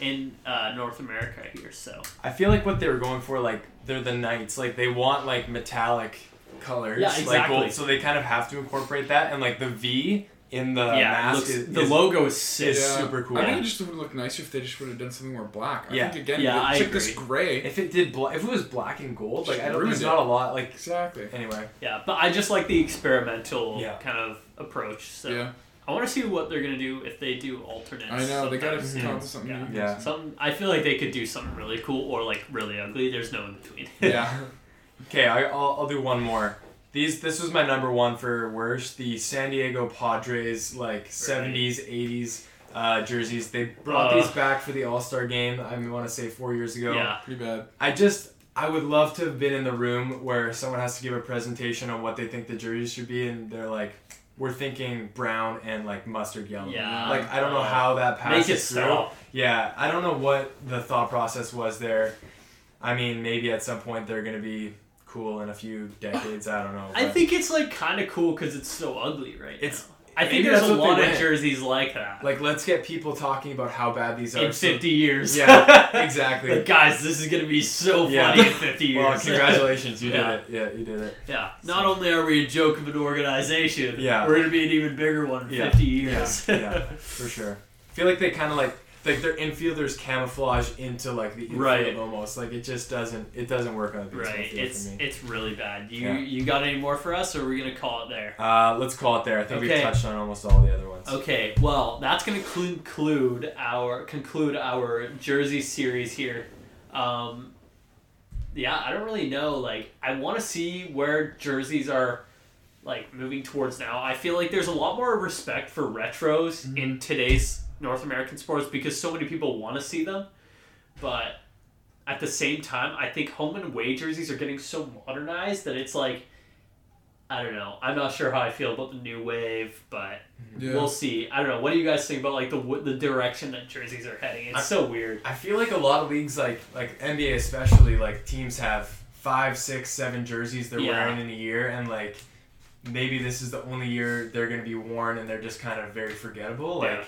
in uh, North America here. So I feel like what they were going for, like they're the Knights. Like they want like metallic colors. Yeah, Like exactly. gold, so they kind of have to incorporate that, and like the V in the yeah, mask looks- is, the is- logo is sick. is super cool. I think it just would look nicer if they just would have done something more black. I Yeah. think again, Yeah, yeah, I check this gray. If it did, bla- if it was black and gold, like I don't. There's it. not a lot. Like Exactly. anyway. Yeah, but I just like the experimental Yeah. kind of approach. So Yeah. I want to see what they're gonna do if they do alternates. I know they gotta sometime come soon. up mm-hmm. with something Yeah. new. Yeah. Some I feel like they could do something really cool or like really ugly. There's no in between. Yeah. Okay, I, I'll, I'll do one more. These this was my number one for worst. The San Diego Padres like seventies, eighties uh, jerseys. They brought Uh. these back for the All Star game. I want to say four years ago. yeah. Pretty bad. I just I would love to have been in the room where someone has to give a presentation on what they think the jerseys should be, and they're like, "We're thinking brown and like mustard yellow." Yeah. Like I don't know how that passes Make it through. stop. Yeah, I don't know what the thought process was there. I mean, maybe at some point they're gonna be cool in a few decades. I don't know. I think it's like kind of cool because it's so ugly right it's I think there's a lot of jerseys like that. Like, let's get people talking about how bad these are. in so- 50 years. Yeah, exactly. like, guys, this is gonna be so funny Yeah. in 50 years. Well, congratulations, you Yeah. did it. Yeah, you did it. yeah. Not only are we a joke of an organization, Yeah. we're gonna be an even bigger one in Yeah. 50 years. Yeah, yeah, for sure. I feel like they kind of like like their infielders camouflage into like the infield Right. almost. Like it just doesn't it doesn't work on the baseball right. field It's for me. it's really bad. You Yeah. you got any more for us, or are we gonna call it there? Uh, let's call it there. I think Okay. we've touched on almost all the other ones. Okay, well, that's going to conclude our conclude our jersey series here. Um, yeah, I don't really know. Like, I want to see where jerseys are like moving towards now. I feel like there's a lot more respect for retros Mm-hmm. in today's North American sports because so many people want to see them, but at the same time, I think home and away jerseys are getting so modernized that it's like. I don't know. I'm not sure how I feel about the new wave, but mm-hmm. Yeah. We'll see. I don't know. What do you guys think about like the the direction that jerseys are heading? It's I- so weird. I feel like a lot of leagues, like like NBA especially, like teams have five, six, seven jerseys they're Yeah. wearing in a year, and like maybe this is the only year they're gonna be worn, and they're just kind of very forgettable. Like Yeah.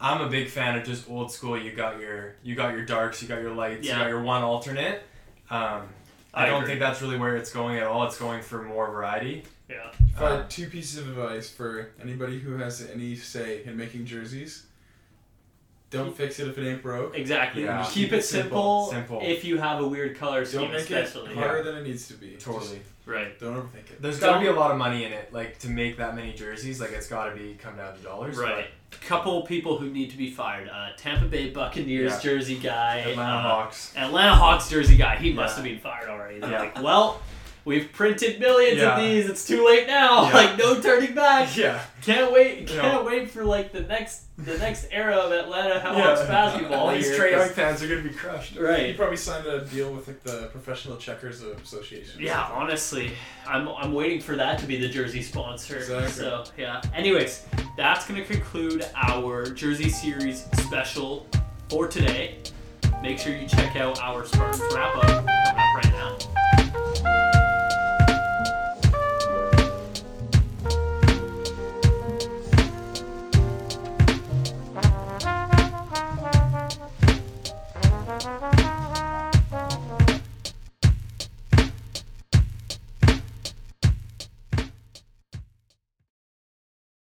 I'm a big fan of just old school. You got your you got your darks, you got your lights, Yeah. you got your one alternate. Um, I, I don't agree. think that's really where it's going at all. It's going for more variety. Yeah. If Uh, two pieces of advice for anybody who has any say in making jerseys, don't fix it if it ain't broke. Exactly. Yeah. Keep it simple, Simple. If you have a weird color scheme, Don't make especially. it harder than it needs to be. Totally. Right. Don't overthink it. There's got to be a lot of money in it, like to make that many jerseys. Like it's got to be come down to dollars. Right. Couple people who need to be fired. Uh, Tampa Bay Buccaneers Yeah. jersey guy. Atlanta uh, Hawks. Atlanta Hawks jersey guy. He must have been fired already. They're Yeah. like, well, we've printed millions Yeah. of these. It's too late now. Yeah. Like, no turning back. Yeah. Can't wait! Can't wait for like the next the next era of Atlanta Hawks basketball All these Trae Young fans are gonna be crushed. He Right. probably signed a deal with like the Professional Checkers Association. Yeah, honestly, I'm, I'm waiting for that to be the jersey sponsor. Exactly. So yeah. Anyways, that's gonna conclude our jersey series special for today. Make sure you check out our Spartans wrap up coming up right now.